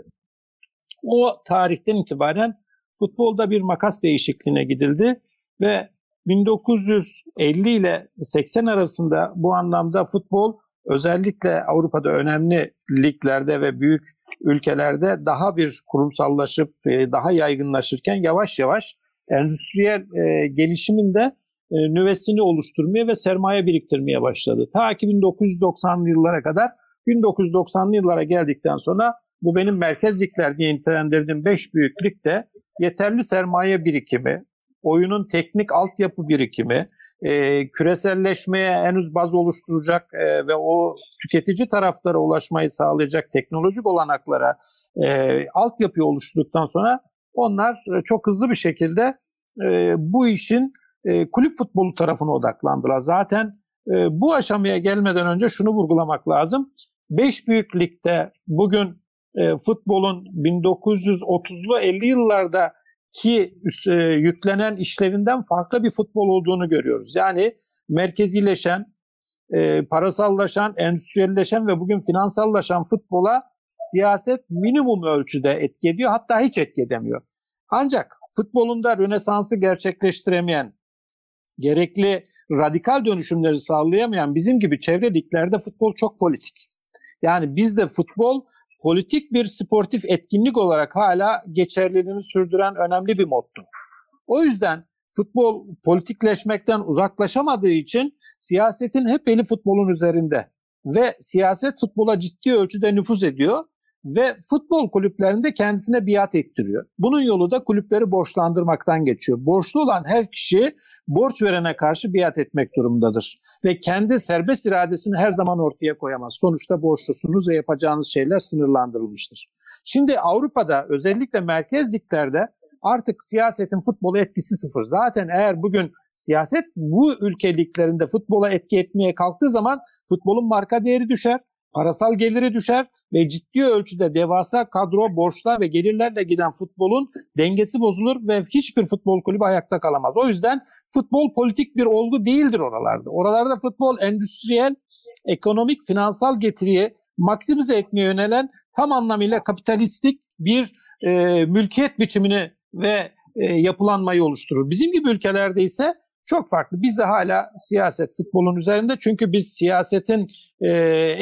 O tarihten itibaren futbolda bir makas değişikliğine gidildi ve 1950 ile 80 arasında bu anlamda futbol özellikle Avrupa'da önemli liglerde ve büyük ülkelerde daha bir kurumsallaşıp e, daha yaygınlaşırken yavaş yavaş endüstriyel e, gelişimin de e, nüvesini oluşturmaya ve sermaye biriktirmeye başladı. Ta ki 1990'lı yıllara kadar 1990'lı yıllara geldikten sonra bu benim merkez ligler diye nitelendirdiğim 5 büyük ligde yeterli sermaye birikimi, oyunun teknik altyapı birikimi, e, küreselleşmeye henüz baz oluşturacak e, ve o tüketici taraflara ulaşmayı sağlayacak teknolojik olanaklara e, altyapıyı oluşturduktan sonra onlar e, çok hızlı bir şekilde e, bu işin e, kulüp futbolu tarafına odaklandılar. Zaten e, bu aşamaya gelmeden önce şunu vurgulamak lazım. 5 büyük ligde bugün e, futbolun 1930'lu 50 yıllarda ki e, yüklenen işlevinden farklı bir futbol olduğunu görüyoruz. Yani merkezileşen, e, parasallaşan, endüstriyelleşen ve bugün finansallaşan futbola siyaset minimum ölçüde etki ediyor. Hatta hiç etki edemiyor. Ancak futbolunda rönesansı gerçekleştiremeyen, gerekli radikal dönüşümleri sağlayamayan bizim gibi çevre liglerde futbol çok politik. Yani bizde futbol politik bir sportif etkinlik olarak hala geçerliliğini sürdüren önemli bir moddu. O yüzden futbol politikleşmekten uzaklaşamadığı için siyasetin hep eli futbolun üzerinde ve siyaset futbola ciddi ölçüde nüfuz ediyor ve futbol kulüplerinde kendisine biat ettiriyor. Bunun yolu da kulüpleri borçlandırmaktan geçiyor. Borçlu olan her kişi borç verene karşı biat etmek durumundadır. Ve kendi serbest iradesini her zaman ortaya koyamaz. Sonuçta borçlusunuz ve yapacağınız şeyler sınırlandırılmıştır. Şimdi Avrupa'da özellikle merkez liglerde artık siyasetin futbola etkisi sıfır. Zaten eğer bugün siyaset bu ülke liglerinde futbola etki etmeye kalktığı zaman futbolun marka değeri düşer, parasal geliri düşer ve ciddi ölçüde devasa kadro, borçlar ve gelirlerle giden futbolun dengesi bozulur ve hiçbir futbol kulübü ayakta kalamaz. O yüzden futbol politik bir olgu değildir oralarda. Oralarda futbol endüstriyel, ekonomik, finansal getiriyi maksimize etmeye yönelen tam anlamıyla kapitalistik bir e, mülkiyet biçimini ve e, yapılanmayı oluşturur. Bizim gibi ülkelerde ise çok farklı. Bizde hala siyaset futbolun üzerinde çünkü biz siyasetin e,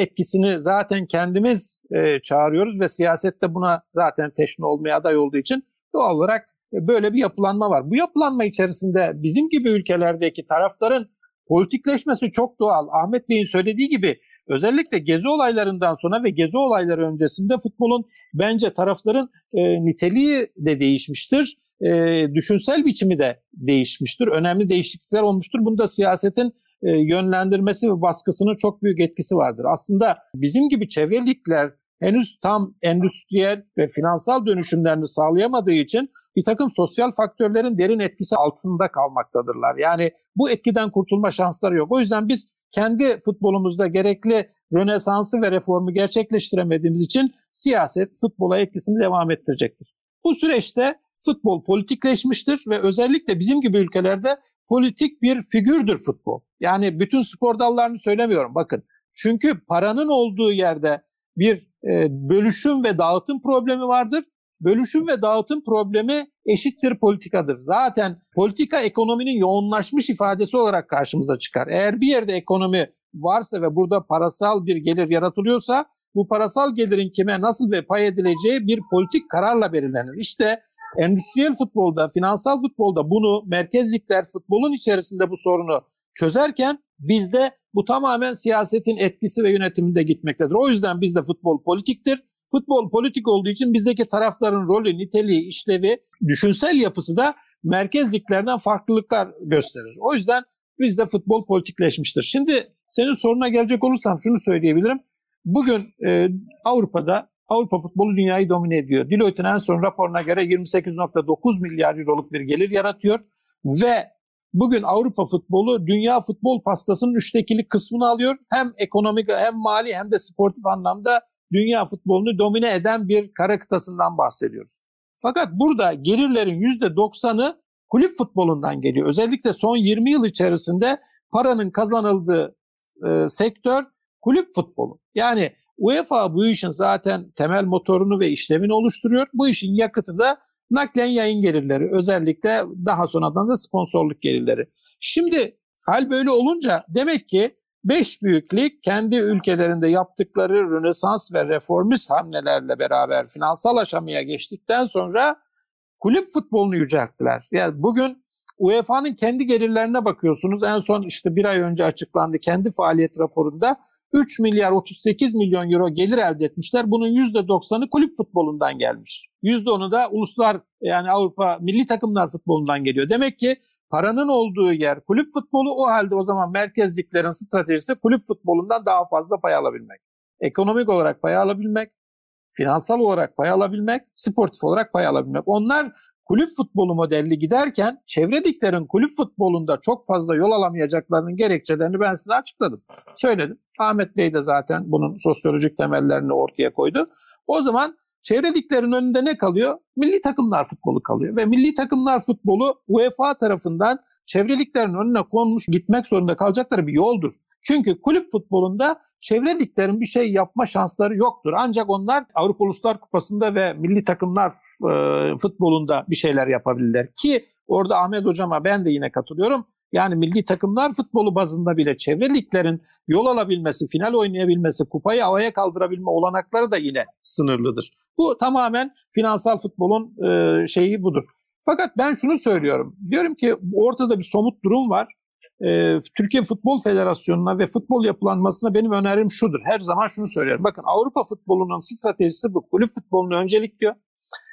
etkisini zaten kendimiz e, çağırıyoruz ve siyasette buna zaten teşne olmaya aday olduğu için doğal olarak e, böyle bir yapılanma var. Bu yapılanma içerisinde bizim gibi ülkelerdeki tarafların politikleşmesi çok doğal. Ahmet Bey'in söylediği gibi özellikle gezi olaylarından sonra ve gezi olayları öncesinde futbolun bence tarafların e, niteliği de değişmiştir. E, düşünsel biçimi de değişmiştir. Önemli değişiklikler olmuştur. Bunda siyasetin e, yönlendirmesi ve baskısının çok büyük etkisi vardır. Aslında bizim gibi çevre ligler henüz tam endüstriyel ve finansal dönüşümlerini sağlayamadığı için bir takım sosyal faktörlerin derin etkisi altında kalmaktadırlar. Yani bu etkiden kurtulma şansları yok. O yüzden biz kendi futbolumuzda gerekli rönesansı ve reformu gerçekleştiremediğimiz için siyaset futbola etkisini devam ettirecektir. Bu süreçte futbol politikleşmiştir ve özellikle bizim gibi ülkelerde politik bir figürdür futbol. Yani bütün spor dallarını söylemiyorum bakın. Çünkü paranın olduğu yerde bir e, bölüşüm ve dağıtım problemi vardır. Bölüşüm ve dağıtım problemi eşittir politikadır. Zaten politika ekonominin yoğunlaşmış ifadesi olarak karşımıza çıkar. Eğer bir yerde ekonomi varsa ve burada parasal bir gelir yaratılıyorsa bu parasal gelirin kime nasıl ve pay edileceği bir politik kararla belirlenir. İşte endüstriyel futbolda, finansal futbolda bunu merkezlikler futbolun içerisinde bu sorunu çözerken bizde bu tamamen siyasetin etkisi ve yönetiminde gitmektedir. O yüzden bizde futbol politiktir. Futbol politik olduğu için bizdeki taraftarın rolü, niteliği, işlevi, düşünsel yapısı da merkezliklerden farklılıklar gösterir. O yüzden bizde futbol politikleşmiştir. Şimdi senin soruna gelecek olursam şunu söyleyebilirim. Bugün e, Avrupa'da Avrupa futbolu dünyayı domine ediyor. Deloitte'in en son raporuna göre 28.9 milyar euroluk bir gelir yaratıyor ve bugün Avrupa futbolu dünya futbol pastasının üçte ikilik kısmını alıyor. Hem ekonomik hem mali hem de sportif anlamda dünya futbolunu domine eden bir kara kıtasından bahsediyoruz. Fakat burada gelirlerin %90'ı kulüp futbolundan geliyor. Özellikle son 20 yıl içerisinde paranın kazanıldığı e, sektör kulüp futbolu. Yani UEFA bu işin zaten temel motorunu ve işlemini oluşturuyor. Bu işin yakıtı da naklen yayın gelirleri. Özellikle daha sonradan da sponsorluk gelirleri. Şimdi hal böyle olunca demek ki 5 büyük kendi ülkelerinde yaptıkları Rönesans ve reformist hamlelerle beraber finansal aşamaya geçtikten sonra kulüp futbolunu yücelttiler. Yani bugün UEFA'nın kendi gelirlerine bakıyorsunuz. En son işte bir ay önce açıklandı kendi faaliyet raporunda 3 milyar 38 milyon euro gelir elde etmişler. Bunun %90'ı kulüp futbolundan gelmiş. %10'u da uluslar yani Avrupa milli takımlar futbolundan geliyor. Demek ki paranın olduğu yer kulüp futbolu o halde o zaman merkezliklerin stratejisi kulüp futbolundan daha fazla pay alabilmek. Ekonomik olarak pay alabilmek, finansal olarak pay alabilmek, sportif olarak pay alabilmek. Onlar kulüp futbolu modelli giderken çevrediklerin kulüp futbolunda çok fazla yol alamayacaklarının gerekçelerini ben size açıkladım. Söyledim. Ahmet Bey de zaten bunun sosyolojik temellerini ortaya koydu. O zaman çevrediklerin önünde ne kalıyor? Milli takımlar futbolu kalıyor. Ve milli takımlar futbolu UEFA tarafından çevreliklerin önüne konmuş gitmek zorunda kalacakları bir yoldur. Çünkü kulüp futbolunda çevreliklerin bir şey yapma şansları yoktur. Ancak onlar Avrupa Uluslar Kupası'nda ve milli takımlar e, futbolunda bir şeyler yapabilirler. Ki orada Ahmet Hocam'a ben de yine katılıyorum. Yani milli takımlar futbolu bazında bile çevreliklerin yol alabilmesi, final oynayabilmesi, kupayı havaya kaldırabilme olanakları da yine sınırlıdır. Bu tamamen finansal futbolun e, şeyi budur. Fakat ben şunu söylüyorum. Diyorum ki ortada bir somut durum var. Ee, Türkiye Futbol Federasyonu'na ve futbol yapılanmasına benim önerim şudur. Her zaman şunu söylerim. Bakın Avrupa futbolunun stratejisi bu. Kulüp futbolunu öncelikliyor.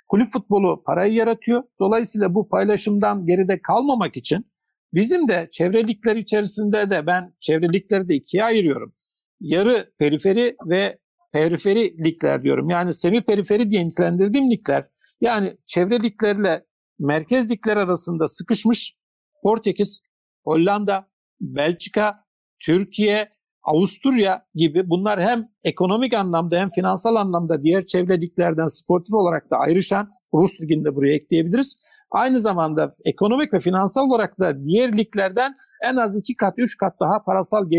Kulüp futbolu parayı yaratıyor. Dolayısıyla bu paylaşımdan geride kalmamak için bizim de çevrelikler içerisinde de ben çevrelikleri de ikiye ayırıyorum. Yarı periferi ve periferi ligler diyorum. Yani semi periferi diye nitelendirdiğim ligler. Yani çevreliklerle merkez ligler arasında sıkışmış Portekiz, Hollanda, Belçika, Türkiye, Avusturya gibi bunlar hem ekonomik anlamda hem finansal anlamda diğer çevreliklerden sportif olarak da ayrışan Rus liginde buraya ekleyebiliriz. Aynı zamanda ekonomik ve finansal olarak da diğer liglerden en az iki kat, üç kat daha parasal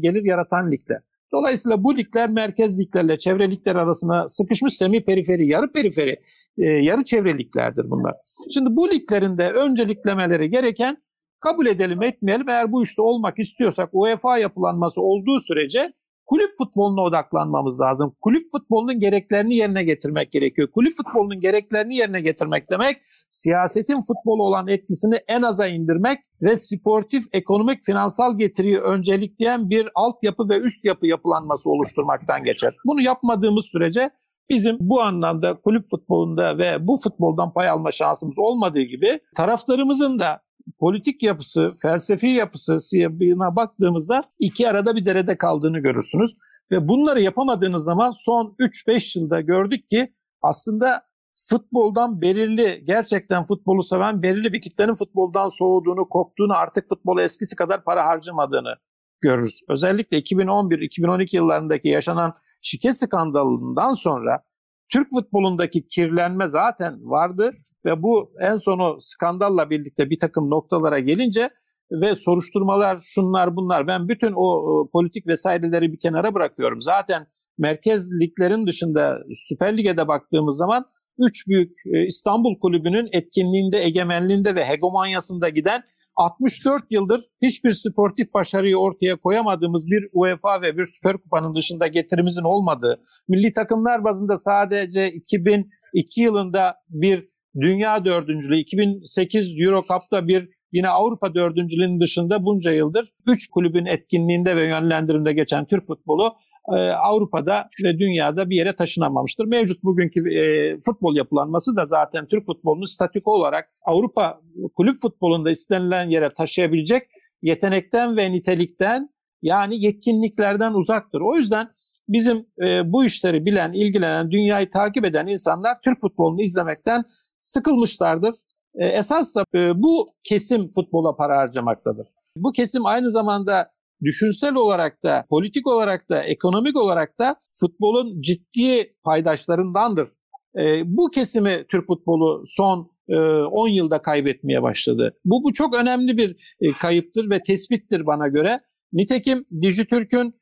gelir yaratan ligler. Dolayısıyla bu ligler merkez liglerle çevre ligler arasında sıkışmış semi periferi, yarı periferi, e, yarı çevre liglerdir bunlar. Şimdi bu liglerinde önceliklemeleri gereken kabul edelim etmeyelim eğer bu işte olmak istiyorsak UEFA yapılanması olduğu sürece kulüp futboluna odaklanmamız lazım. Kulüp futbolunun gereklerini yerine getirmek gerekiyor. Kulüp futbolunun gereklerini yerine getirmek demek siyasetin futbolu olan etkisini en aza indirmek ve sportif, ekonomik, finansal getiriyi öncelikleyen bir altyapı ve üst yapı yapılanması oluşturmaktan geçer. Bunu yapmadığımız sürece bizim bu anlamda kulüp futbolunda ve bu futboldan pay alma şansımız olmadığı gibi taraftarımızın da politik yapısı, felsefi yapısı siyabına baktığımızda iki arada bir derede kaldığını görürsünüz. Ve bunları yapamadığınız zaman son 3-5 yılda gördük ki aslında futboldan belirli, gerçekten futbolu seven belirli bir kitlenin futboldan soğuduğunu, koptuğunu, artık futbola eskisi kadar para harcamadığını görürüz. Özellikle 2011-2012 yıllarındaki yaşanan şike skandalından sonra Türk futbolundaki kirlenme zaten vardı ve bu en sonu skandalla birlikte bir takım noktalara gelince ve soruşturmalar şunlar bunlar ben bütün o, politik vesaireleri bir kenara bırakıyorum. Zaten merkez liglerin dışında Süper Lig'e baktığımız zaman üç büyük e, İstanbul kulübünün etkinliğinde, egemenliğinde ve hegemonyasında giden 64 yıldır hiçbir sportif başarıyı ortaya koyamadığımız bir UEFA ve bir Süper Kupa'nın dışında getirimizin olmadığı, milli takımlar bazında sadece 2002 yılında bir dünya dördüncülüğü, 2008 Euro Cup'ta bir yine Avrupa dördüncülüğünün dışında bunca yıldır 3 kulübün etkinliğinde ve yönlendiriminde geçen Türk futbolu e, Avrupa'da ve dünyada bir yere taşınamamıştır. Mevcut bugünkü e, futbol yapılanması da zaten Türk futbolunu statük olarak Avrupa kulüp futbolunda istenilen yere taşıyabilecek yetenekten ve nitelikten yani yetkinliklerden uzaktır. O yüzden bizim e, bu işleri bilen, ilgilenen, dünyayı takip eden insanlar Türk futbolunu izlemekten sıkılmışlardır. Esas da bu kesim futbola para harcamaktadır. Bu kesim aynı zamanda düşünsel olarak da, politik olarak da, ekonomik olarak da futbolun ciddi paydaşlarındandır. E, bu kesimi Türk futbolu son 10 yılda kaybetmeye başladı. Bu, bu çok önemli bir kayıptır ve tespittir bana göre. Nitekim Dijitürk'ün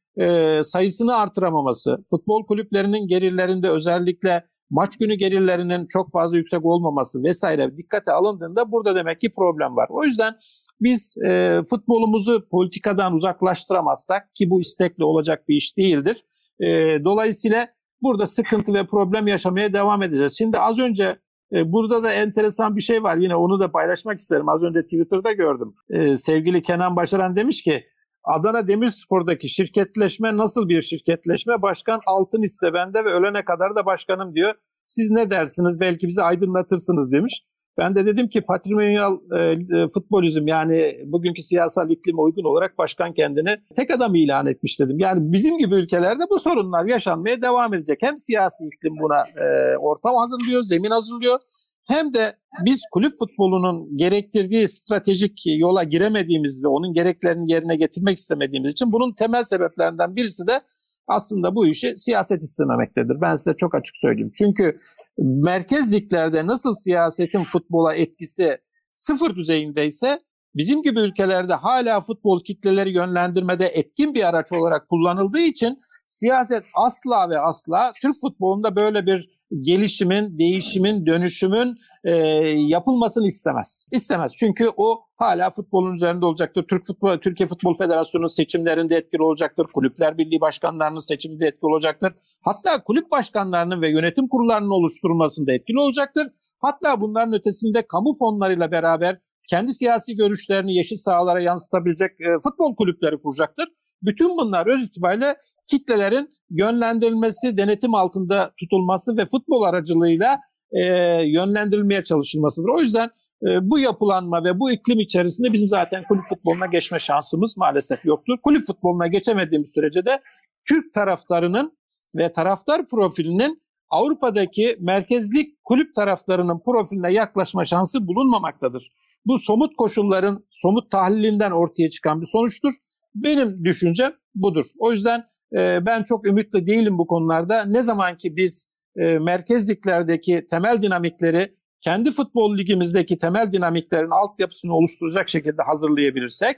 sayısını artıramaması, futbol kulüplerinin gelirlerinde özellikle maç günü gelirlerinin çok fazla yüksek olmaması vesaire dikkate alındığında burada demek ki problem var. O yüzden biz e, futbolumuzu politikadan uzaklaştıramazsak ki bu istekli olacak bir iş değildir. E, dolayısıyla burada sıkıntı ve problem yaşamaya devam edeceğiz. Şimdi az önce e, burada da enteresan bir şey var. Yine onu da paylaşmak isterim. Az önce Twitter'da gördüm. E, sevgili Kenan Başaran demiş ki Adana Demirspor'daki şirketleşme nasıl bir şirketleşme? Başkan altın hisse bende ve ölene kadar da başkanım diyor. Siz ne dersiniz? Belki bizi aydınlatırsınız demiş. Ben de dedim ki patrimonyal e, e, futbolizm yani bugünkü siyasal iklime uygun olarak başkan kendini tek adam ilan etmiş dedim. Yani bizim gibi ülkelerde bu sorunlar yaşanmaya devam edecek. Hem siyasi iklim buna e, ortam hazırlıyor, zemin hazırlıyor hem de biz kulüp futbolunun gerektirdiği stratejik yola giremediğimiz ve onun gereklerini yerine getirmek istemediğimiz için bunun temel sebeplerinden birisi de aslında bu işi siyaset istememektedir. Ben size çok açık söyleyeyim. Çünkü merkez liglerde nasıl siyasetin futbola etkisi sıfır düzeyindeyse bizim gibi ülkelerde hala futbol kitleleri yönlendirmede etkin bir araç olarak kullanıldığı için siyaset asla ve asla Türk futbolunda böyle bir gelişimin, değişimin, dönüşümün e, yapılmasını istemez. İstemez. Çünkü o hala futbolun üzerinde olacaktır. Türk Futbol Türkiye Futbol Federasyonu'nun seçimlerinde etkili olacaktır. Kulüpler Birliği başkanlarının seçiminde etkili olacaktır. Hatta kulüp başkanlarının ve yönetim kurullarının oluşturulmasında etkili olacaktır. Hatta bunların ötesinde kamu fonlarıyla beraber kendi siyasi görüşlerini yeşil sahalara yansıtabilecek e, futbol kulüpleri kuracaktır. Bütün bunlar öz itibariyle kitlelerin yönlendirilmesi, denetim altında tutulması ve futbol aracılığıyla e, yönlendirilmeye çalışılmasıdır. O yüzden e, bu yapılanma ve bu iklim içerisinde bizim zaten kulüp futboluna geçme şansımız maalesef yoktur. Kulüp futboluna geçemediğimiz sürece de Türk taraftarının ve taraftar profilinin Avrupa'daki merkezlik kulüp taraflarının profiline yaklaşma şansı bulunmamaktadır. Bu somut koşulların somut tahlilinden ortaya çıkan bir sonuçtur. Benim düşüncem budur. O yüzden ee, ben çok ümitli değilim bu konularda. Ne zaman ki biz e, merkezliklerdeki temel dinamikleri kendi futbol ligimizdeki temel dinamiklerin altyapısını oluşturacak şekilde hazırlayabilirsek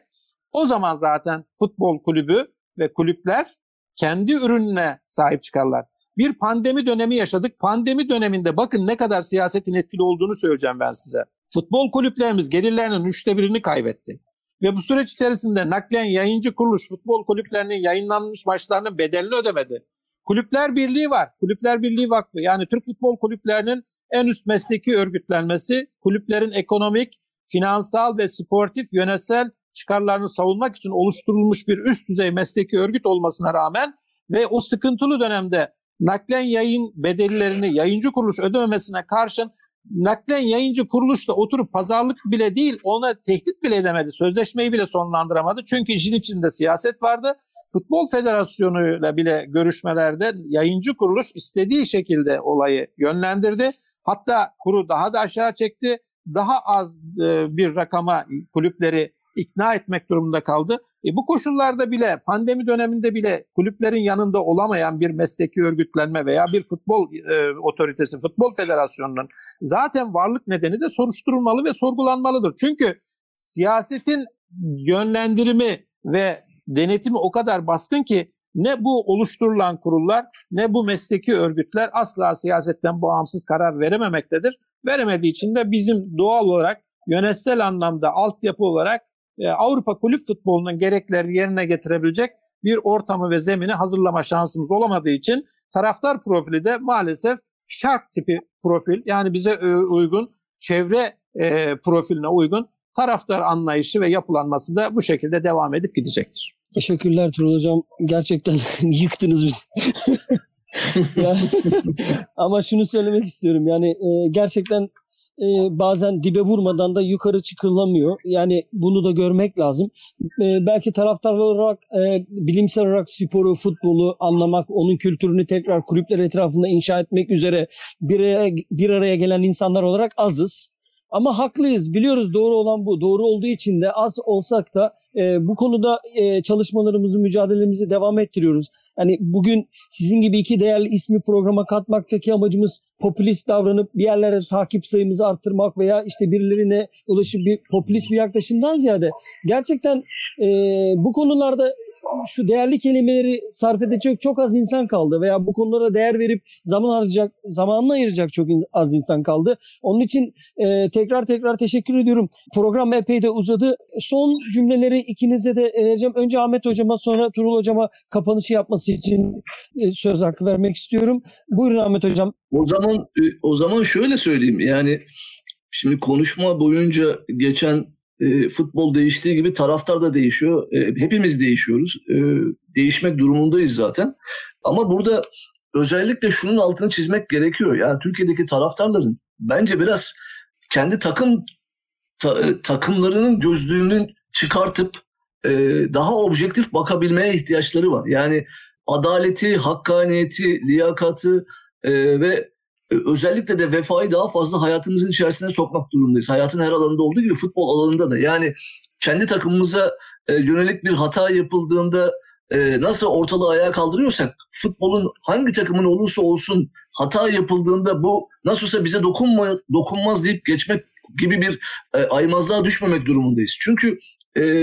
o zaman zaten futbol kulübü ve kulüpler kendi ürününe sahip çıkarlar. Bir pandemi dönemi yaşadık. Pandemi döneminde bakın ne kadar siyasetin etkili olduğunu söyleyeceğim ben size. Futbol kulüplerimiz gelirlerinin üçte birini kaybetti. Ve bu süreç içerisinde naklen yayıncı kuruluş futbol kulüplerinin yayınlanmış maçlarının bedelini ödemedi. Kulüpler Birliği var. Kulüpler Birliği Vakfı yani Türk futbol kulüplerinin en üst mesleki örgütlenmesi, kulüplerin ekonomik, finansal ve sportif yönetsel çıkarlarını savunmak için oluşturulmuş bir üst düzey mesleki örgüt olmasına rağmen ve o sıkıntılı dönemde naklen yayın bedellerini yayıncı kuruluş ödememesine karşın naklen yayıncı kuruluş da oturup pazarlık bile değil ona tehdit bile edemedi. Sözleşmeyi bile sonlandıramadı. Çünkü işin içinde siyaset vardı. Futbol Federasyonu ile bile görüşmelerde yayıncı kuruluş istediği şekilde olayı yönlendirdi. Hatta kuru daha da aşağı çekti. Daha az e, bir rakama kulüpleri ikna etmek durumunda kaldı. E bu koşullarda bile pandemi döneminde bile kulüplerin yanında olamayan bir mesleki örgütlenme veya bir futbol e, otoritesi, futbol federasyonunun zaten varlık nedeni de soruşturulmalı ve sorgulanmalıdır. Çünkü siyasetin yönlendirimi ve denetimi o kadar baskın ki ne bu oluşturulan kurullar ne bu mesleki örgütler asla siyasetten bağımsız karar verememektedir. Veremediği için de bizim doğal olarak yönetsel anlamda altyapı olarak Avrupa kulüp futbolunun gerekleri yerine getirebilecek bir ortamı ve zemini hazırlama şansımız olamadığı için taraftar profili de maalesef şark tipi profil yani bize e, uygun çevre e, profiline uygun taraftar anlayışı ve yapılanması da bu şekilde devam edip gidecektir. Teşekkürler Turul Hocam. Gerçekten [laughs] yıktınız bizi. [laughs] [laughs] yani, ama şunu söylemek istiyorum. Yani e, gerçekten e, bazen dibe vurmadan da yukarı çıkılamıyor. Yani bunu da görmek lazım. E, belki taraftar olarak e, bilimsel olarak sporu, futbolu anlamak, onun kültürünü tekrar kulüpler etrafında inşa etmek üzere bir bir araya gelen insanlar olarak azız. Ama haklıyız. Biliyoruz doğru olan bu. Doğru olduğu için de az olsak da e, bu konuda e, çalışmalarımızı, mücadelemizi devam ettiriyoruz. Yani bugün sizin gibi iki değerli ismi programa katmaktaki amacımız popülist davranıp bir yerlere takip sayımızı arttırmak veya işte birilerine ulaşıp bir popülist bir yaklaşımdan ziyade gerçekten e, bu konularda şu değerli kelimeleri sarf edecek çok az insan kaldı veya bu konulara değer verip zaman harcayacak, zamanını ayıracak çok in- az insan kaldı. Onun için e, tekrar tekrar teşekkür ediyorum. Program epey de uzadı. Son cümleleri ikinize de vereceğim. Önce Ahmet Hocama sonra Turul Hocama kapanışı yapması için e, söz hakkı vermek istiyorum. Buyurun Ahmet Hocam. O zaman e, o zaman şöyle söyleyeyim yani şimdi konuşma boyunca geçen e, futbol değiştiği gibi taraftar da değişiyor. E, hepimiz değişiyoruz. E, değişmek durumundayız zaten. Ama burada özellikle şunun altını çizmek gerekiyor. Yani Türkiye'deki taraftarların bence biraz kendi takım ta- e, takımlarının gözlüğünün çıkartıp e, daha objektif bakabilmeye ihtiyaçları var. Yani adaleti, hakkaniyeti, liyakatı e, ve özellikle de vefayı daha fazla hayatımızın içerisine sokmak durumundayız. Hayatın her alanında olduğu gibi futbol alanında da. Yani kendi takımımıza e, yönelik bir hata yapıldığında e, nasıl ortalığı ayağa kaldırıyorsak futbolun hangi takımın olursa olsun hata yapıldığında bu nasılsa bize dokunma, dokunmaz deyip geçmek gibi bir e, aymazlığa düşmemek durumundayız. Çünkü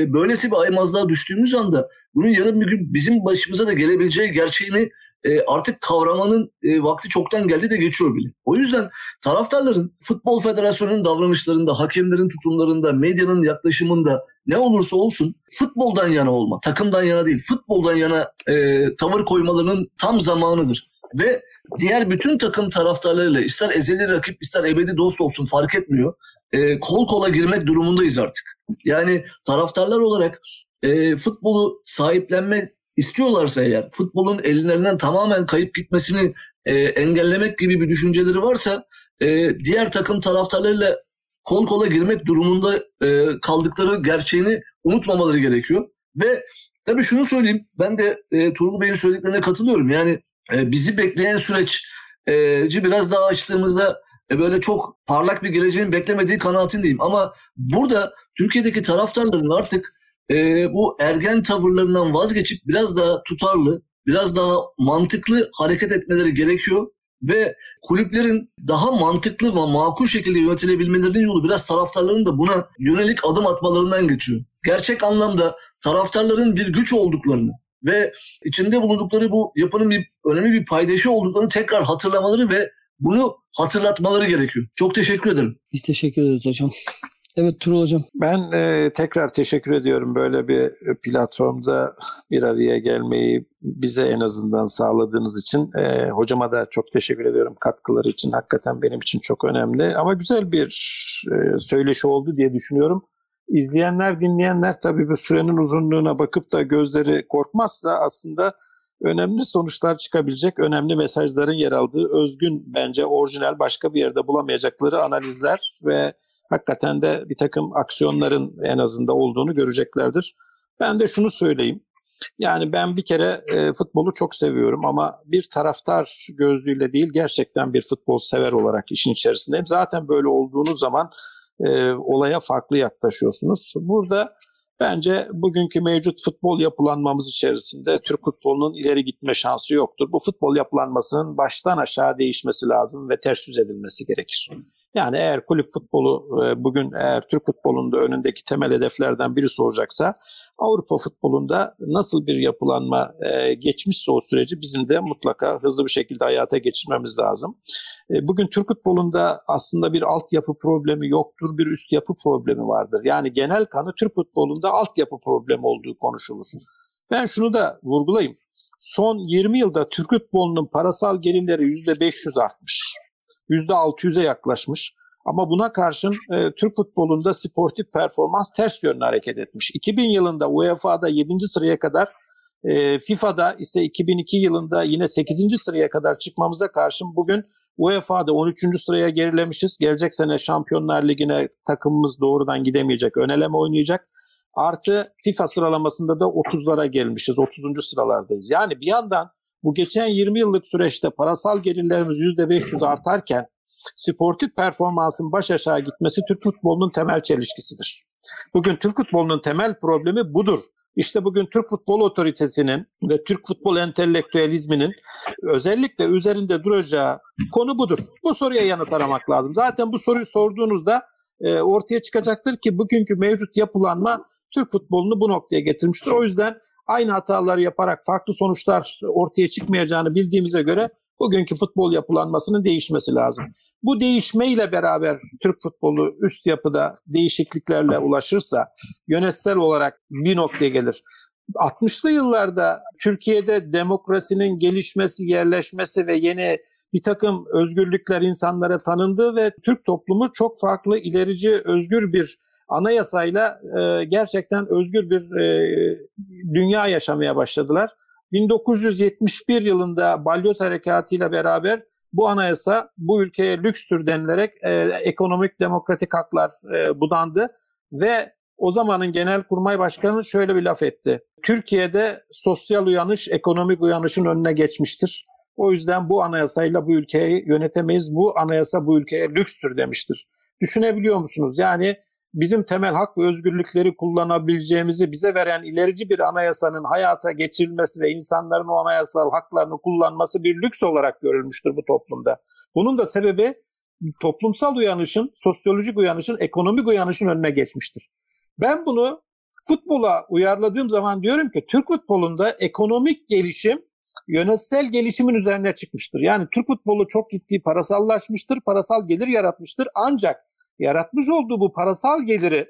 böylesi bir aymazlığa düştüğümüz anda bunun yarın bir gün bizim başımıza da gelebileceği gerçeğini e, artık kavramanın e, vakti çoktan geldi de geçiyor bile. O yüzden taraftarların Futbol Federasyonu'nun davranışlarında, hakemlerin tutumlarında, medyanın yaklaşımında ne olursa olsun futboldan yana olma, takımdan yana değil, futboldan yana e, tavır koymalarının tam zamanıdır. Ve diğer bütün takım taraftarlarıyla ister ezeli rakip ister ebedi dost olsun fark etmiyor. E, kol kola girmek durumundayız artık. Yani taraftarlar olarak e, futbolu sahiplenme istiyorlarsa eğer futbolun ellerinden tamamen kayıp gitmesini e, engellemek gibi bir düşünceleri varsa e, diğer takım taraftarlarıyla kol kola girmek durumunda e, kaldıkları gerçeğini unutmamaları gerekiyor. Ve tabii şunu söyleyeyim ben de e, Turul Bey'in söylediklerine katılıyorum. Yani e, bizi bekleyen süreçci biraz daha açtığımızda e, böyle çok parlak bir geleceğin beklemediği kanaatindeyim. Ama burada Türkiye'deki taraftarların artık e, bu ergen tavırlarından vazgeçip biraz daha tutarlı, biraz daha mantıklı hareket etmeleri gerekiyor ve kulüplerin daha mantıklı ve makul şekilde yönetilebilmelerinin yolu biraz taraftarların da buna yönelik adım atmalarından geçiyor. Gerçek anlamda taraftarların bir güç olduklarını ve içinde bulundukları bu yapının bir önemli bir paydaşı olduklarını tekrar hatırlamaları ve bunu hatırlatmaları gerekiyor. Çok teşekkür ederim. Biz teşekkür ederiz hocam. [laughs] Evet Turul Hocam. Ben e, tekrar teşekkür ediyorum böyle bir platformda bir araya gelmeyi bize en azından sağladığınız için. E, hocama da çok teşekkür ediyorum katkıları için. Hakikaten benim için çok önemli ama güzel bir e, söyleşi oldu diye düşünüyorum. İzleyenler, dinleyenler tabii bu sürenin uzunluğuna bakıp da gözleri korkmazsa aslında önemli sonuçlar çıkabilecek, önemli mesajların yer aldığı özgün bence orijinal başka bir yerde bulamayacakları analizler ve hakikaten de bir takım aksiyonların en azından olduğunu göreceklerdir. Ben de şunu söyleyeyim. Yani ben bir kere e, futbolu çok seviyorum ama bir taraftar gözlüğüyle değil gerçekten bir futbol sever olarak işin içerisindeyim. Zaten böyle olduğunuz zaman e, olaya farklı yaklaşıyorsunuz. Burada bence bugünkü mevcut futbol yapılanmamız içerisinde Türk futbolunun ileri gitme şansı yoktur. Bu futbol yapılanmasının baştan aşağı değişmesi lazım ve ters yüz edilmesi gerekir. Yani eğer kulüp futbolu e, bugün eğer Türk futbolunda önündeki temel hedeflerden birisi olacaksa Avrupa futbolunda nasıl bir yapılanma e, geçmişse o süreci bizim de mutlaka hızlı bir şekilde hayata geçirmemiz lazım. E, bugün Türk futbolunda aslında bir altyapı problemi yoktur, bir üst yapı problemi vardır. Yani genel kanı Türk futbolunda altyapı problemi olduğu konuşulur. Ben şunu da vurgulayayım. Son 20 yılda Türk futbolunun parasal gelirleri %500 artmış. %600'e yaklaşmış. Ama buna karşın e, Türk futbolunda sportif performans ters yönlü hareket etmiş. 2000 yılında UEFA'da 7. sıraya kadar, e, FIFA'da ise 2002 yılında yine 8. sıraya kadar çıkmamıza karşın bugün UEFA'da 13. sıraya gerilemişiz. Gelecek sene Şampiyonlar Ligi'ne takımımız doğrudan gidemeyecek, öneleme oynayacak. Artı FIFA sıralamasında da 30'lara gelmişiz, 30. sıralardayız. Yani bir yandan bu geçen 20 yıllık süreçte parasal gelirlerimiz %500 artarken sportif performansın baş aşağı gitmesi Türk futbolunun temel çelişkisidir. Bugün Türk futbolunun temel problemi budur. İşte bugün Türk Futbol Otoritesi'nin ve Türk futbol entelektüelizminin özellikle üzerinde duracağı konu budur. Bu soruya yanıt aramak lazım. Zaten bu soruyu sorduğunuzda e, ortaya çıkacaktır ki bugünkü mevcut yapılanma Türk futbolunu bu noktaya getirmiştir. O yüzden aynı hataları yaparak farklı sonuçlar ortaya çıkmayacağını bildiğimize göre bugünkü futbol yapılanmasının değişmesi lazım. Bu değişmeyle beraber Türk futbolu üst yapıda değişikliklerle ulaşırsa yönetsel olarak bir noktaya gelir. 60'lı yıllarda Türkiye'de demokrasinin gelişmesi, yerleşmesi ve yeni bir takım özgürlükler insanlara tanındı ve Türk toplumu çok farklı ilerici, özgür bir anayasayla e, gerçekten özgür bir e, dünya yaşamaya başladılar. 1971 yılında Balyoz Harekatı ile beraber bu anayasa bu ülkeye lükstür denilerek e, ekonomik demokratik haklar e, budandı ve o zamanın Genelkurmay Başkanı şöyle bir laf etti. Türkiye'de sosyal uyanış ekonomik uyanışın önüne geçmiştir. O yüzden bu anayasayla bu ülkeyi yönetemeyiz. Bu anayasa bu ülkeye lükstür demiştir. Düşünebiliyor musunuz? Yani bizim temel hak ve özgürlükleri kullanabileceğimizi bize veren ilerici bir anayasanın hayata geçirilmesi ve insanların o anayasal haklarını kullanması bir lüks olarak görülmüştür bu toplumda. Bunun da sebebi toplumsal uyanışın, sosyolojik uyanışın, ekonomik uyanışın önüne geçmiştir. Ben bunu futbola uyarladığım zaman diyorum ki Türk futbolunda ekonomik gelişim yönetsel gelişimin üzerine çıkmıştır. Yani Türk futbolu çok ciddi parasallaşmıştır, parasal gelir yaratmıştır. Ancak yaratmış olduğu bu parasal geliri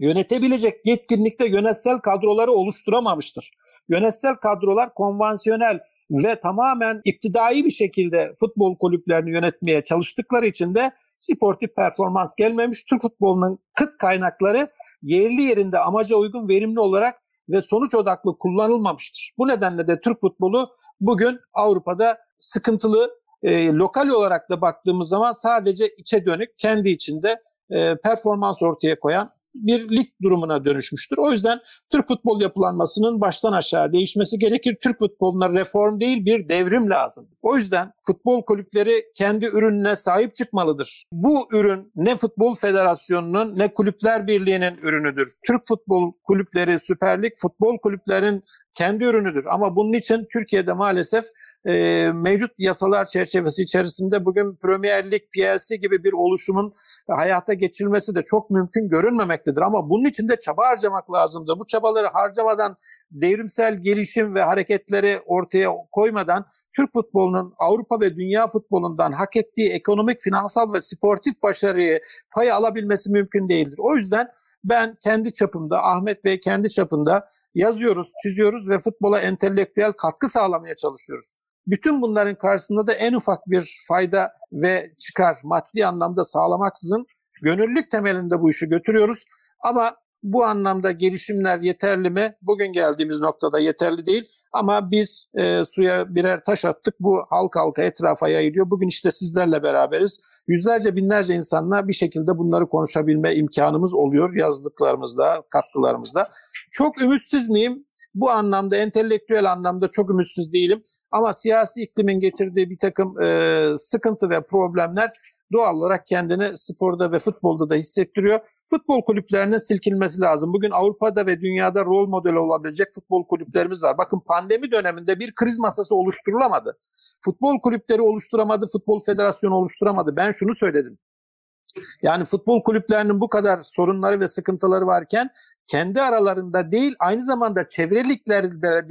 yönetebilecek yetkinlikte yönetsel kadroları oluşturamamıştır. Yönetsel kadrolar konvansiyonel ve tamamen iptidai bir şekilde futbol kulüplerini yönetmeye çalıştıkları için de sportif performans gelmemiş. Türk futbolunun kıt kaynakları yerli yerinde amaca uygun verimli olarak ve sonuç odaklı kullanılmamıştır. Bu nedenle de Türk futbolu bugün Avrupa'da sıkıntılı e, lokal olarak da baktığımız zaman sadece içe dönük kendi içinde e, performans ortaya koyan bir lig durumuna dönüşmüştür. O yüzden Türk futbol yapılanmasının baştan aşağı değişmesi gerekir. Türk futboluna reform değil bir devrim lazım. O yüzden futbol kulüpleri kendi ürününe sahip çıkmalıdır. Bu ürün ne Futbol Federasyonu'nun ne Kulüpler Birliği'nin ürünüdür. Türk futbol kulüpleri, Süper Lig futbol kulüplerin kendi ürünüdür. Ama bunun için Türkiye'de maalesef e, mevcut yasalar çerçevesi içerisinde bugün Premier Lig, PLC gibi bir oluşumun hayata geçirilmesi de çok mümkün görünmemektedir. Ama bunun için de çaba harcamak lazımdır. Bu çabaları harcamadan devrimsel gelişim ve hareketleri ortaya koymadan Türk futbolunun Avrupa ve dünya futbolundan hak ettiği ekonomik, finansal ve sportif başarıyı pay alabilmesi mümkün değildir. O yüzden ben kendi çapımda, Ahmet Bey kendi çapında yazıyoruz, çiziyoruz ve futbola entelektüel katkı sağlamaya çalışıyoruz. Bütün bunların karşısında da en ufak bir fayda ve çıkar maddi anlamda sağlamaksızın gönüllülük temelinde bu işi götürüyoruz. Ama Bu anlamda gelişimler yeterli mi? Bugün geldiğimiz noktada yeterli değil. Ama biz e, suya birer taş attık. Bu halka halka etrafa yayılıyor. Bugün işte sizlerle beraberiz. Yüzlerce binlerce insanla bir şekilde bunları konuşabilme imkanımız oluyor yazdıklarımızda, katkılarımızda. Çok ümitsiz miyim? Bu anlamda, entelektüel anlamda çok ümitsiz değilim. Ama siyasi iklimin getirdiği bir takım e, sıkıntı ve problemler doğal olarak kendini sporda ve futbolda da hissettiriyor. Futbol kulüplerinin silkinmesi lazım. Bugün Avrupa'da ve dünyada rol modeli olabilecek futbol kulüplerimiz var. Bakın pandemi döneminde bir kriz masası oluşturulamadı. Futbol kulüpleri oluşturamadı, futbol federasyonu oluşturamadı. Ben şunu söyledim. Yani futbol kulüplerinin bu kadar sorunları ve sıkıntıları varken kendi aralarında değil aynı zamanda çevreliklerle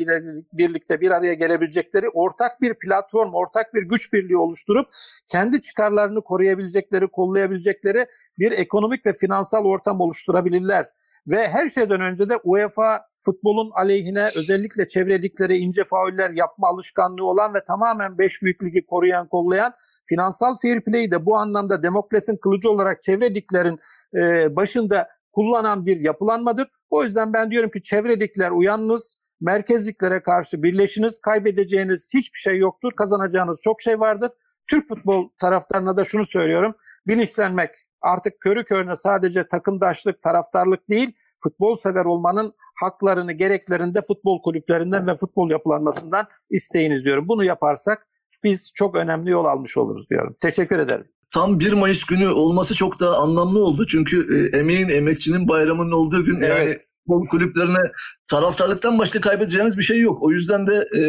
birlikte bir araya gelebilecekleri ortak bir platform, ortak bir güç birliği oluşturup kendi çıkarlarını koruyabilecekleri, kollayabilecekleri bir ekonomik ve finansal ortam oluşturabilirler. Ve her şeyden önce de UEFA futbolun aleyhine özellikle çevreliklere ince fauller yapma alışkanlığı olan ve tamamen beş büyük ligi koruyan, kollayan finansal fair play'i de bu anlamda demokrasinin kılıcı olarak çevreliklerin e, başında kullanan bir yapılanmadır. O yüzden ben diyorum ki çevrelikler uyanınız, merkezliklere karşı birleşiniz, kaybedeceğiniz hiçbir şey yoktur, kazanacağınız çok şey vardır. Türk futbol taraftarına da şunu söylüyorum. Bilinçlenmek artık körü körüne sadece takımdaşlık, taraftarlık değil, futbol sever olmanın haklarını, gereklerini de futbol kulüplerinden ve futbol yapılanmasından isteyiniz diyorum. Bunu yaparsak biz çok önemli yol almış oluruz diyorum. Teşekkür ederim. Tam 1 Mayıs günü olması çok daha anlamlı oldu. Çünkü e, emeğin, emekçinin bayramının olduğu gün Evet. yani futbol kulüplerine taraftarlıktan başka kaybedeceğiniz bir şey yok. O yüzden de e,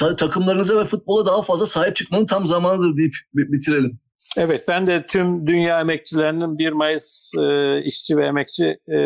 ta- takımlarınıza ve futbola daha fazla sahip çıkmanın tam zamanıdır deyip bi- bitirelim. Evet ben de tüm dünya emekçilerinin 1 Mayıs e, işçi ve emekçi e,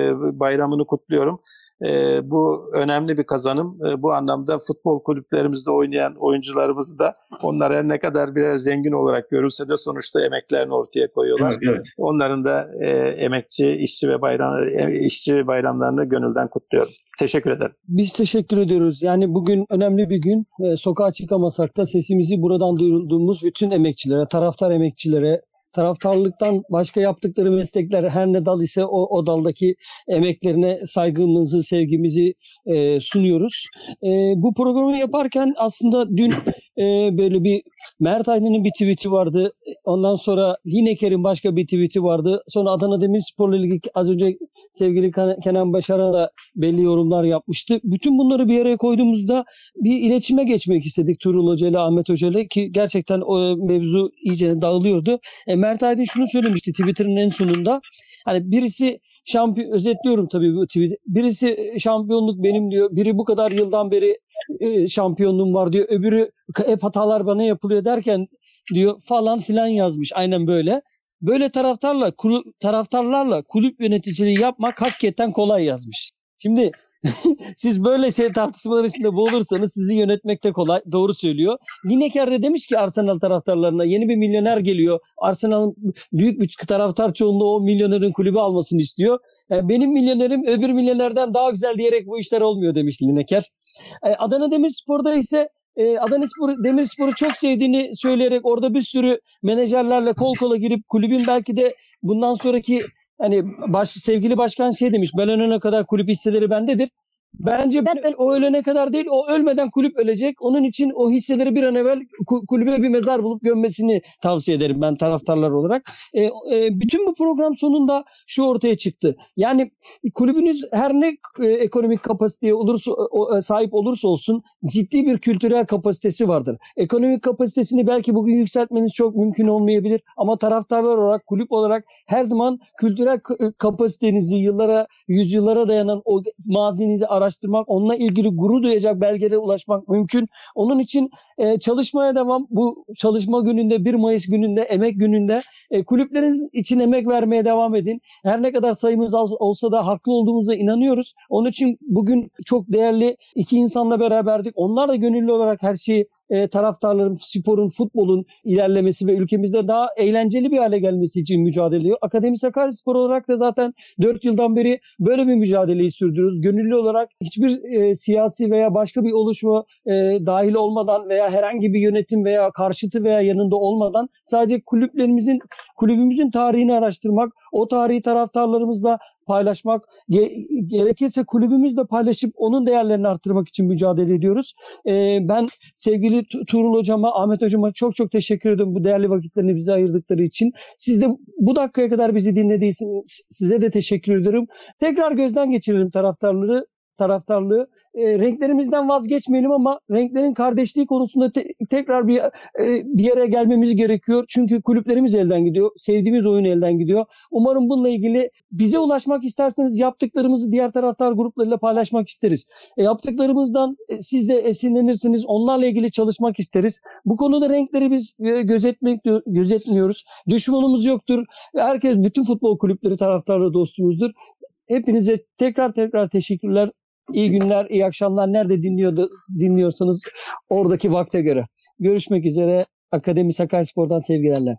bayramını kutluyorum. E, bu önemli bir kazanım. E, bu anlamda futbol kulüplerimizde oynayan oyuncularımız da onlar her ne kadar biraz zengin olarak görülse de sonuçta emeklerini ortaya koyuyorlar. Evet, evet. Onların da e, emekçi, işçi ve bayram e, işçi bayramlarını gönülden kutluyorum. Teşekkür ederim. Biz teşekkür ediyoruz. Yani bugün önemli bir gün. Ee, sokağa çıkamasak da sesimizi buradan duyurduğumuz bütün emekçilere, taraftar emekçilere, taraftarlıktan başka yaptıkları meslekler her ne dal ise o, o daldaki emeklerine saygımızı, sevgimizi e, sunuyoruz. E, bu programı yaparken aslında dün e, böyle bir Mert Aydın'ın bir tweet'i vardı. Ondan sonra Lineker'in başka bir tweet'i vardı. Sonra Adana Demirspor'la ilgili az önce sevgili Kenan Başaran da belli yorumlar yapmıştı. Bütün bunları bir araya koyduğumuzda bir iletişime geçmek istedik Tuğrul Hoca ile Ahmet Hoca ile ki gerçekten o mevzu iyice dağılıyordu. E, Mert Aydın şunu söylemişti Twitter'ın en sonunda. Hani birisi şampiyon özetliyorum tabii bu tweet. Birisi e, şampiyonluk benim diyor. Biri bu kadar yıldan beri e, şampiyonluğum var diyor. Öbürü hep hatalar bana yapılıyor derken diyor falan filan yazmış. Aynen böyle. Böyle taraftarla kulu- taraftarlarla kulüp yöneticiliği yapmak hakikaten kolay yazmış. Şimdi [laughs] siz böyle şey tartışmalar içinde boğulursanız sizi yönetmek de kolay. Doğru söylüyor. Lineker de demiş ki Arsenal taraftarlarına yeni bir milyoner geliyor. Arsenal'ın büyük bir taraftar çoğunluğu o milyonerin kulübü almasını istiyor. Yani benim milyonerim öbür milyonerden daha güzel diyerek bu işler olmuyor demiş Lineker. E, Adana Demirspor'da ise e, Adana Spor, Demirspor'u çok sevdiğini söyleyerek orada bir sürü menajerlerle kol kola girip kulübün belki de bundan sonraki hani baş, sevgili başkan şey demiş ben ölene kadar kulüp hisseleri bendedir. Bence Ben öl- o ölene kadar değil o ölmeden kulüp ölecek. Onun için o hisseleri bir an evvel ku- kulübe bir mezar bulup gömmesini tavsiye ederim ben taraftarlar olarak. E, e, bütün bu program sonunda şu ortaya çıktı. Yani kulübünüz her ne e, ekonomik kapasiteye olursa o, e, sahip olursa olsun ciddi bir kültürel kapasitesi vardır. Ekonomik kapasitesini belki bugün yükseltmeniz çok mümkün olmayabilir ama taraftarlar olarak kulüp olarak her zaman kültürel e, kapasitenizi yıllara yüzyıllara dayanan o mazinizi araştırmak onunla ilgili gurur duyacak belgelere ulaşmak mümkün. Onun için e, çalışmaya devam. Bu çalışma gününde 1 Mayıs gününde emek gününde e, kulüpleriniz için emek vermeye devam edin. Her ne kadar sayımız az olsa da haklı olduğumuza inanıyoruz. Onun için bugün çok değerli iki insanla beraberdik. Onlar da gönüllü olarak her şeyi e, taraftarların, sporun, futbolun ilerlemesi ve ülkemizde daha eğlenceli bir hale gelmesi için mücadele ediyor. Akademi Sakaryaspor olarak da zaten 4 yıldan beri böyle bir mücadeleyi sürdürüyoruz. Gönüllü olarak hiçbir e, siyasi veya başka bir oluşma e, dahil olmadan veya herhangi bir yönetim veya karşıtı veya yanında olmadan sadece kulüplerimizin kulübümüzün tarihini araştırmak, o tarihi taraftarlarımızla paylaşmak, ge- gerekirse kulübümüzle paylaşıp onun değerlerini arttırmak için mücadele ediyoruz. Ee, ben sevgili Tu- Tuğrul Hocama, Ahmet Hocama çok çok teşekkür ediyorum bu değerli vakitlerini bize ayırdıkları için. Siz de bu dakikaya kadar bizi dinlediyseniz size de teşekkür ederim. Tekrar gözden geçirelim taraftarları, taraftarlığı. E, renklerimizden vazgeçmeyelim ama renklerin kardeşliği konusunda te- tekrar bir e, bir yere gelmemiz gerekiyor. Çünkü kulüplerimiz elden gidiyor. Sevdiğimiz oyun elden gidiyor. Umarım bununla ilgili bize ulaşmak isterseniz yaptıklarımızı diğer taraftar gruplarıyla paylaşmak isteriz. E, yaptıklarımızdan e, siz de esinlenirsiniz. Onlarla ilgili çalışmak isteriz. Bu konuda renkleri biz e, gözetmek gözetmiyoruz. Düşmanımız yoktur. Herkes bütün futbol kulüpleri taraftarları dostumuzdur. Hepinize tekrar tekrar teşekkürler. İyi günler, iyi akşamlar. Nerede dinliyordu, dinliyorsanız oradaki vakte göre. Görüşmek üzere. Akademi Sakaryaspor'dan sevgilerle.